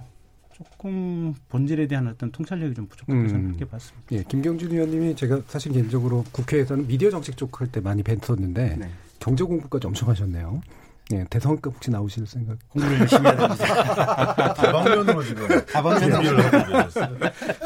조금 본질에 대한 어떤 통찰력이 좀 부족하다고 음. 생각해 봤습니다. 예, 김경준 의원님이 제가 사실 개인적으로 국회에서는 미디어 정책 쪽 할 때 많이 뵀었는데 네. 경제 공부까지 엄청 하셨네요. 네, 대선급 혹시 나오실 생각? 공부를 열심히 해야 됩니다. 다방면으로 지금 다방면으로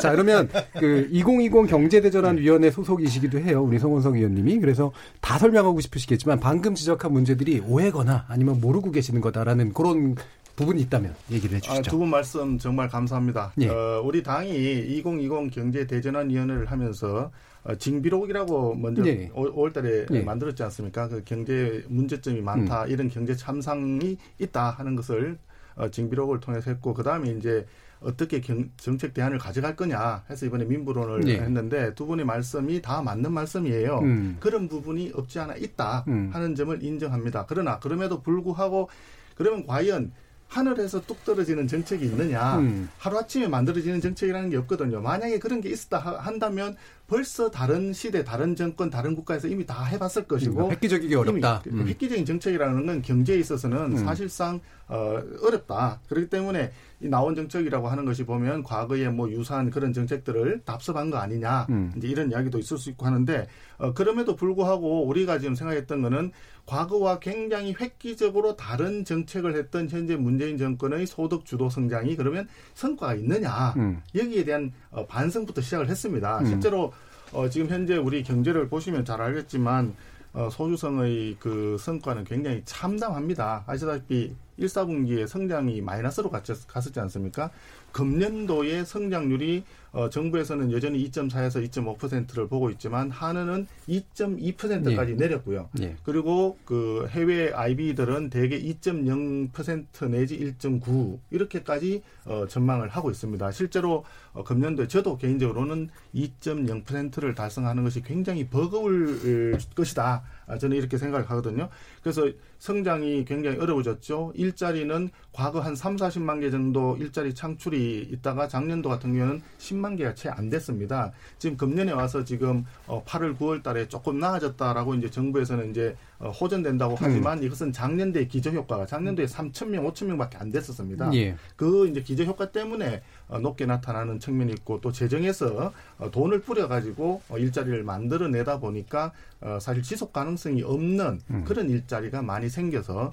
자, 그러면 그 2020 경제대전환위원회 소속이시기도 해요. 우리 성원석 의원님이. 그래서 다 설명하고 싶으시겠지만 방금 지적한 문제들이 오해거나 아니면 모르고 계시는 거다라는 그런 부분이 있다면 얘기를 해주시죠. 아, 두분 말씀 정말 감사합니다. 예. 어, 우리 당이 2020 경제 대전환 위원회를 하면서 어, 징비록이라고 먼저 예. 5월달에 예. 만들었지 않습니까? 그 경제 문제점이 많다 음. 이런 경제 참상이 있다 하는 것을 어, 징비록을 통해서 했고 그 다음에 이제 어떻게 경, 정책 대안을 가져갈 거냐 해서 이번에 민부론을 네. 했는데 두 분의 말씀이 다 맞는 말씀이에요. 음. 그런 부분이 없지 않아 있다 음. 하는 점을 인정합니다. 그러나 그럼에도 불구하고 그러면 과연 하늘에서 뚝 떨어지는 정책이 있느냐 음. 하루아침에 만들어지는 정책이라는 게 없거든요. 만약에 그런 게 있었다 한다면 벌써 다른 시대, 다른 정권, 다른 국가에서 이미 다 해봤을 것이고 획기적이기 어렵다. 음. 획기적인 정책이라는 건 경제에 있어서는 음. 사실상 어, 어렵다. 그렇기 때문에 이 나온 정책이라고 하는 것이 보면 과거에 뭐 유사한 그런 정책들을 답습한 거 아니냐 음. 이제 이런 이야기도 있을 수 있고 하는데 어, 그럼에도 불구하고 우리가 지금 생각했던 거는 과거와 굉장히 획기적으로 다른 정책을 했던 현재 문재인 정권의 소득 주도 성장이 그러면 성과가 있느냐 음. 여기에 대한 어, 반성부터 시작을 했습니다. 음. 실제로 어, 지금 현재 우리 경제를 보시면 잘 알겠지만 어, 소주성의 그 성과는 굉장히 참담합니다. 아시다시피 1, 4분기에 성장이 마이너스로 갔었지 않습니까? 금년도의 성장률이 어, 정부에서는 여전히 2.4에서 2.5%를 보고 있지만 한은은 2.2%까지 네. 내렸고요. 네. 그리고 그 해외 IB들은 대개 2.0% 내지 1.9 이렇게까지 어, 전망을 하고 있습니다. 실제로 어, 금년도에 저도 개인적으로는 2.0%를 달성하는 것이 굉장히 버거울 것이다. 아, 저는 이렇게 생각을 하거든요. 그래서 성장이 굉장히 어려워졌죠. 일자리는 과거 한 3, 40만 개 정도 일자리 창출이 있다가 작년도 같은 경우에는 10만 개가 채 안 됐습니다. 지금 금년에 와서 지금 8월, 어, 9월 달에 조금 나아졌다라고 이제 정부에서는 이제 어, 호전된다고 음. 하지만 음. 이것은 작년도에 기저 효과가 작년도에 3천 명, 5천 명밖에 안 됐었습니다. 예. 그 이제 기저 효과 때문에 어, 높게 나타나는 측면이 있고 또 재정에서 어, 돈을 뿌려 가지고 일자리를 만들어내다 보니까 사실 지속 가능성이 없는 음. 그런 일자리가 많이 생겨서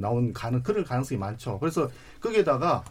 나온 가능 그럴 가능성이 많죠. 그래서 거기에다가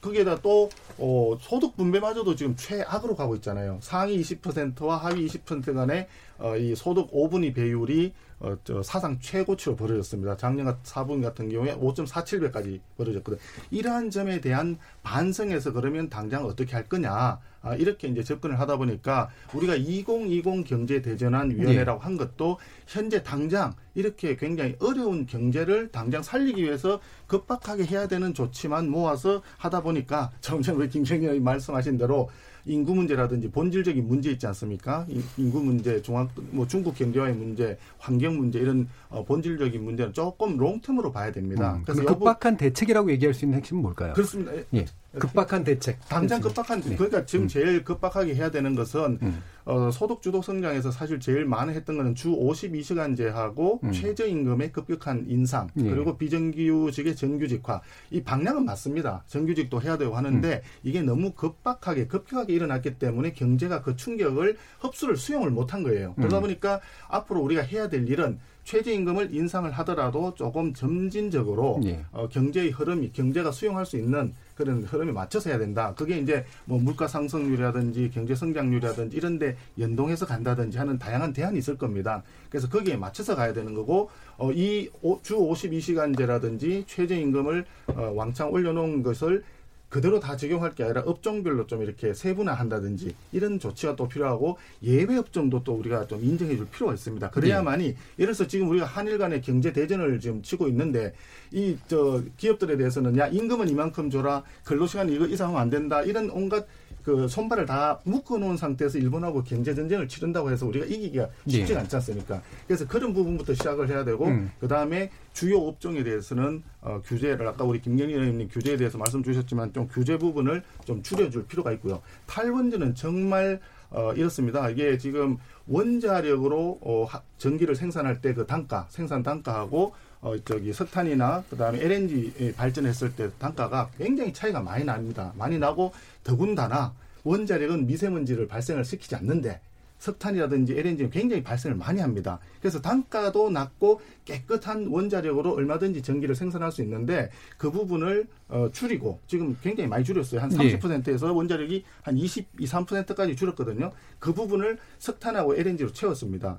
거기에다 또 어, 소득 분배마저도 지금 최악으로 가고 있잖아요. 상위 20%와 하위 20% 간의 어, 이 소득 5분위 배율이 어, 저 사상 최고치로 벌어졌습니다. 작년 4분 같은 경우에 5.47배까지 벌어졌거든요. 이러한 점에 대한 반성에서 그러면 당장 어떻게 할 거냐. 아, 이렇게 이제 접근을 하다 보니까 우리가 2020 경제 대전환 위원회라고 네. 한 것도 현재 당장 이렇게 굉장히 어려운 경제를 당장 살리기 위해서 급박하게 해야 되는 조치만 모아서 하다 보니까 정전 우리 김정희 말씀하신 대로 인구 문제라든지 본질적인 문제 있지 않습니까? 인구 문제, 중앙 뭐 중국 경제와의 문제, 환경 문제 이런 어, 본질적인 문제는 조금 롱텀으로 봐야 됩니다. 음, 그래서 급박한 대책이라고 얘기할 수 있는 핵심은 뭘까요? 그렇습니다. 예. 급박한 대책. 당장 급박한 네. 그러니까 지금 음. 제일 급박하게 해야 되는 것은 음. 어, 소득 주도 성장에서 사실 제일 많이 했던 거는 주 52시간제하고 음. 최저임금의 급격한 인상 예. 그리고 비정규직의 정규직화 이 방향은 맞습니다. 정규직도 해야 되고 하는데 음. 이게 너무 급박하게 급격하게 일어났기 때문에 경제가 그 충격을 흡수를 수용을 못한 거예요. 그러다 음. 보니까 앞으로 우리가 해야 될 일은 최저임금을 인상을 하더라도 조금 점진적으로 예. 어, 경제의 흐름이 경제가 수용할 수 있는 그런 흐름에 맞춰서 해야 된다. 그게 이제 뭐 물가 상승률이라든지 경제 성장률이라든지 이런 데 연동해서 간다든지 하는 다양한 대안이 있을 겁니다. 그래서 거기에 맞춰서 가야 되는 거고 어, 이 주 52시간제라든지 최저임금을 어, 왕창 올려놓은 것을 그대로 다 적용할 게 아니라 업종별로 좀 이렇게 세분화한다든지 이런 조치가 또 필요하고 예외 업종도 또 우리가 좀 인정해 줄 필요가 있습니다. 그래야만이 네. 예를 들어서 지금 우리가 한일 간의 경제 대전을 지금 치고 있는데 이 저 기업들에 대해서는 야 임금은 이만큼 줘라 근로시간 이거 이상하면 안 된다 이런 온갖 그 손발을 다 묶어놓은 상태에서 일본하고 경제 전쟁을 치른다고 해서 우리가 이기기가 쉽지 네. 않지 않습니까? 그래서 그런 부분부터 시작을 해야 되고 음. 그 다음에 주요 업종에 대해서는 어, 규제를 아까 우리 김경희 의원님 규제에 대해서 말씀 주셨지만 좀 규제 부분을 좀 줄여줄 필요가 있고요. 탈원전은 정말 어, 이렇습니다. 이게 지금 원자력으로 어, 전기를 생산할 때 그 단가, 생산 단가하고 어, 저기 석탄이나 그다음에 LNG 발전했을 때 단가가 굉장히 차이가 많이 납니다. 많이 나고 더군다나 원자력은 미세먼지를 발생을 시키지 않는데 석탄이라든지 LNG는 굉장히 발생을 많이 합니다. 그래서 단가도 낮고 깨끗한 원자력으로 얼마든지 전기를 생산할 수 있는데 그 부분을 어, 줄이고 지금 굉장히 많이 줄였어요. 한 30%에서 네. 원자력이 한 22, 3%까지 줄었거든요. 그 부분을 석탄하고 LNG로 채웠습니다.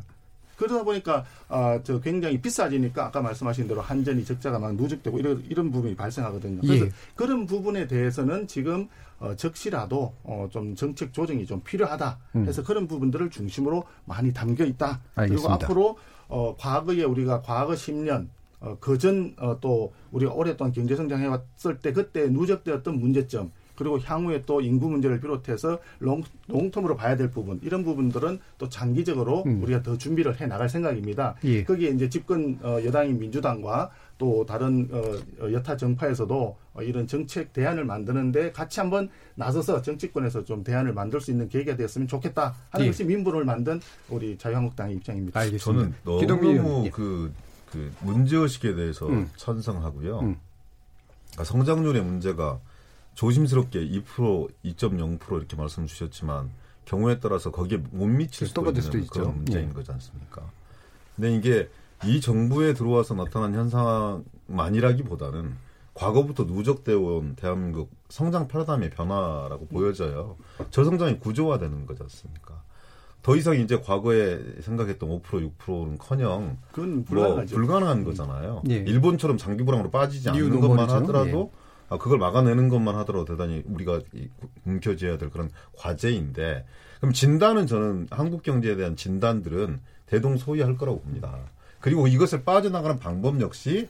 그러다 보니까 아, 저 굉장히 비싸지니까 아까 말씀하신 대로 한전이 적자가 막 누적되고 이런 이런 부분이 발생하거든요. 그래서 예. 그런 부분에 대해서는 지금 어, 적시라도 어, 좀 정책 조정이 좀 필요하다. 해서 그런 부분들을 중심으로 많이 담겨 있다. 그리고 알겠습니다. 앞으로 어, 과거에 우리가 과거 10년 어, 그전 어, 또 우리가 오랫동안 경제 성장해 왔을 때 그때 누적되었던 문제점 그리고 향후에 또 인구 문제를 비롯해서 롱, 롱텀으로 봐야 될 부분 이런 부분들은 또 장기적으로 우리가 더 준비를 해 나갈 생각입니다. 음. 예. 거기에 이제 집권 어, 여당인 민주당과 또 다른 어, 어, 여타 정파에서도 어, 이런 정책 대안을 만드는데 같이 한번 나서서 정치권에서 좀 대안을 만들 수 있는 계기가 됐으면 좋겠다 하는 예. 것이 민부를 만든 우리 자유한국당의 입장입니다. 알겠습니다. 저는 너무. 예. 그, 그 문제의식에 대해서 음. 찬성하고요. 음. 그러니까 성장률의 문제가 조심스럽게 2% 2.0% 이렇게 말씀 주셨지만 경우에 따라서 거기에 못 미칠 수도 있는 수도 있죠. 그런 문제인 예. 거지 않습니까? 근데 이게 이 정부에 들어와서 나타난 현상만이라기보다는 과거부터 누적되어 온 대한민국 성장 패러다임의 변화라고 보여져요. 저성장이 구조화되는 거지 않습니까? 더 이상 이제 과거에 생각했던 5% 6%는 커녕 그건 뭐 불가능하죠. 불가능한 거잖아요. 예. 일본처럼 장기 불황으로 빠지지 뉴 않는 것만. 하더라도 아, 그걸 막아내는 것만 하더라도 대단히 우리가 이- 움켜쥐어야 될 그런 과제인데 그럼 진단은 저는 한국 경제에 대한 진단들은 대동소이할 거라고 봅니다. 그리고 이것을 빠져나가는 방법 역시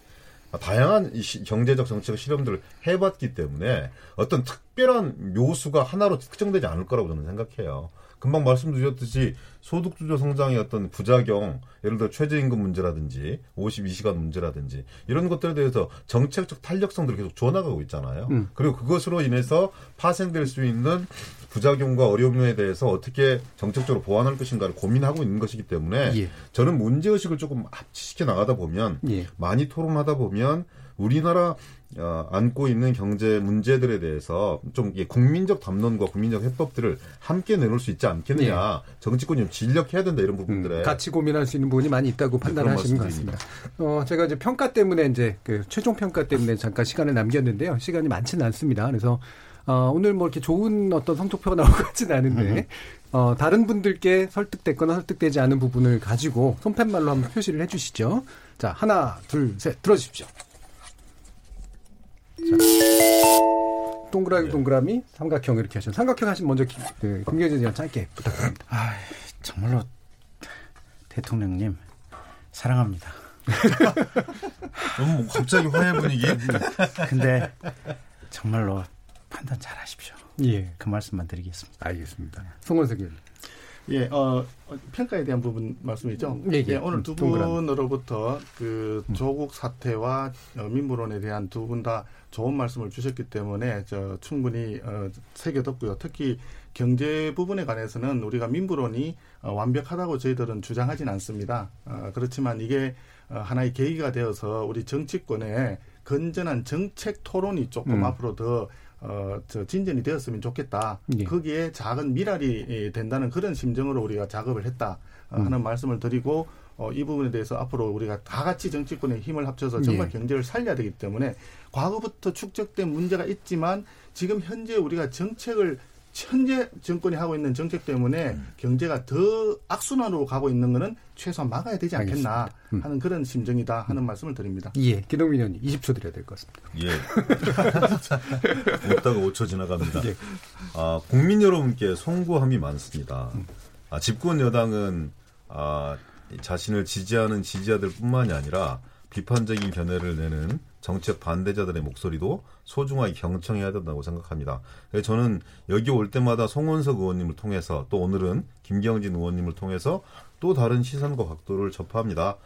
다양한 경제적 정책 실험들을 해봤기 때문에 어떤 특별한 묘수가 하나로 특정되지 않을 거라고 저는 생각해요. 금방 말씀드렸듯이 소득주도 성장의 어떤 부작용, 예를 들어 최저임금 문제라든지 52시간 문제라든지 이런 것들에 대해서 정책적 탄력성들을 계속 줘나가고 있잖아요. 음. 그리고 그것으로 인해서 파생될 수 있는 부작용과 어려움에 대해서 어떻게 정책적으로 보완할 것인가를 고민하고 있는 것이기 때문에 예. 저는 문제의식을 조금 합치시켜 나가다 보면 예. 많이 토론하다 보면 우리나라 어, 안고 있는 경제 문제들에 대해서 좀 이게 국민적 담론과 국민적 해법들을 함께 내놓을 수 있지 않겠느냐. 정치권이 좀 진력해야 된다 이런 부분들에. 음, 같이 고민할 수 있는 부분이 많이 있다고 판단하시는 것 같습니다. 어, 제가 이제 평가 때문에 이제 그 최종 평가 때문에 잠깐 시간을 남겼는데요. 시간이 많지는 않습니다. 그래서 어, 오늘 뭐 이렇게 좋은 어떤 성적표가 나올 것 같지는 않은데 어, 다른 분들께 설득됐거나 설득되지 않은 부분을 가지고 손팻말로 한번 표시를 해주시죠. 자, 하나, 둘, 셋, 들어주십시오. 자, 동그라미 동그라미 삼각형 이렇게 하시면 삼각형 하시면 먼저 김, 그, 김경진 의원 짧게 부탁드립니다. 아, 정말로 대통령님 사랑합니다. 너무 뭐 갑자기 화해 분위기. 근데 정말로 판단 잘하십시오. 예, 그 말씀만 드리겠습니다. 알겠습니다. 송원석 의원. 예, 어, 어, 평가에 대한 부분 말씀이죠. 예, 예. 오늘 두. 분으로부터 그 조국 사태와 어, 민물론에 대한 두 분 다 좋은 말씀을 주셨기 때문에 저 충분히 어, 새겨듣고요. 특히 경제 부분에 관해서는 우리가 민부론이 어, 완벽하다고 저희들은 주장하진 않습니다. 어, 그렇지만 이게 어, 하나의 계기가 되어서 우리 정치권의 건전한 정책 토론이 조금 음. 앞으로 더 어, 저 진전이 되었으면 좋겠다. 예. 거기에 작은 미랄이 예, 된다는 그런 심정으로 우리가 작업을 했다 어, 음. 하는 말씀을 드리고 어, 이 부분에 대해서 앞으로 우리가 다 같이 정치권의 힘을 합쳐서 정말 예. 경제를 살려야 되기 때문에 과거부터 축적된 문제가 있지만 지금 현재 우리가 정책을 현재 정권이 하고 있는 정책 때문에 음. 경제가 더 악순환으로 가고 있는 것은 최소한 막아야 되지 않겠나. 음. 하는 그런 심정이다 하는 말씀을 드립니다. 예, 기동민 의원님 20초 드려야 될 것 같습니다. 예. 웃다가 5초 지나갑니다. 예. 아, 국민 여러분께 송구함이 많습니다. 아, 집권 여당은 아, 자신을 지지하는 지지자들뿐만이 아니라 비판적인 견해를 내는 정책 반대자들의 목소리도 소중하게 경청해야 된다고 생각합니다. 그래서 저는 여기 올 때마다 송원석 의원님을 통해서 또 오늘은 김경진 의원님을 통해서 또 다른 시선과 각도를 접합니다.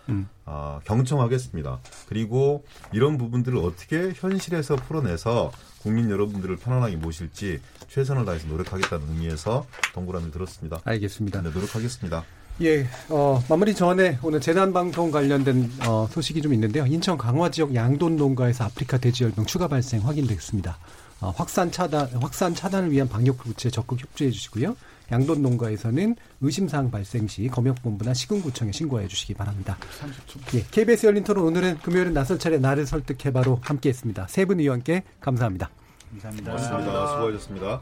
아, 경청하겠습니다. 그리고 이런 부분들을 어떻게 현실에서 풀어내서 국민 여러분들을 편안하게 모실지 최선을 다해서 노력하겠다는 의미에서 동그라미를 들었습니다. 알겠습니다. 네, 노력하겠습니다. 예, 어, 마무리 전에 오늘 재난방송 관련된 어, 소식이 좀 있는데요. 인천 강화 지역 양돈 농가에서 아프리카 돼지열병 추가 발생 확인됐습니다. 어, 확산 차단, 확산 차단을 위한 방역 부채 적극 협조해 주시고요. 양돈 농가에서는 의심사항 발생 시 검역본부나 시군구청에 신고해 주시기 바랍니다. 30초. 예, KBS 열린 토론 오늘은 금요일은 나설 차례 나를 설득해 바로 함께했습니다. 세 분 의원께 감사합니다. 감사합니다. 고맙습니다. 수고하셨습니다.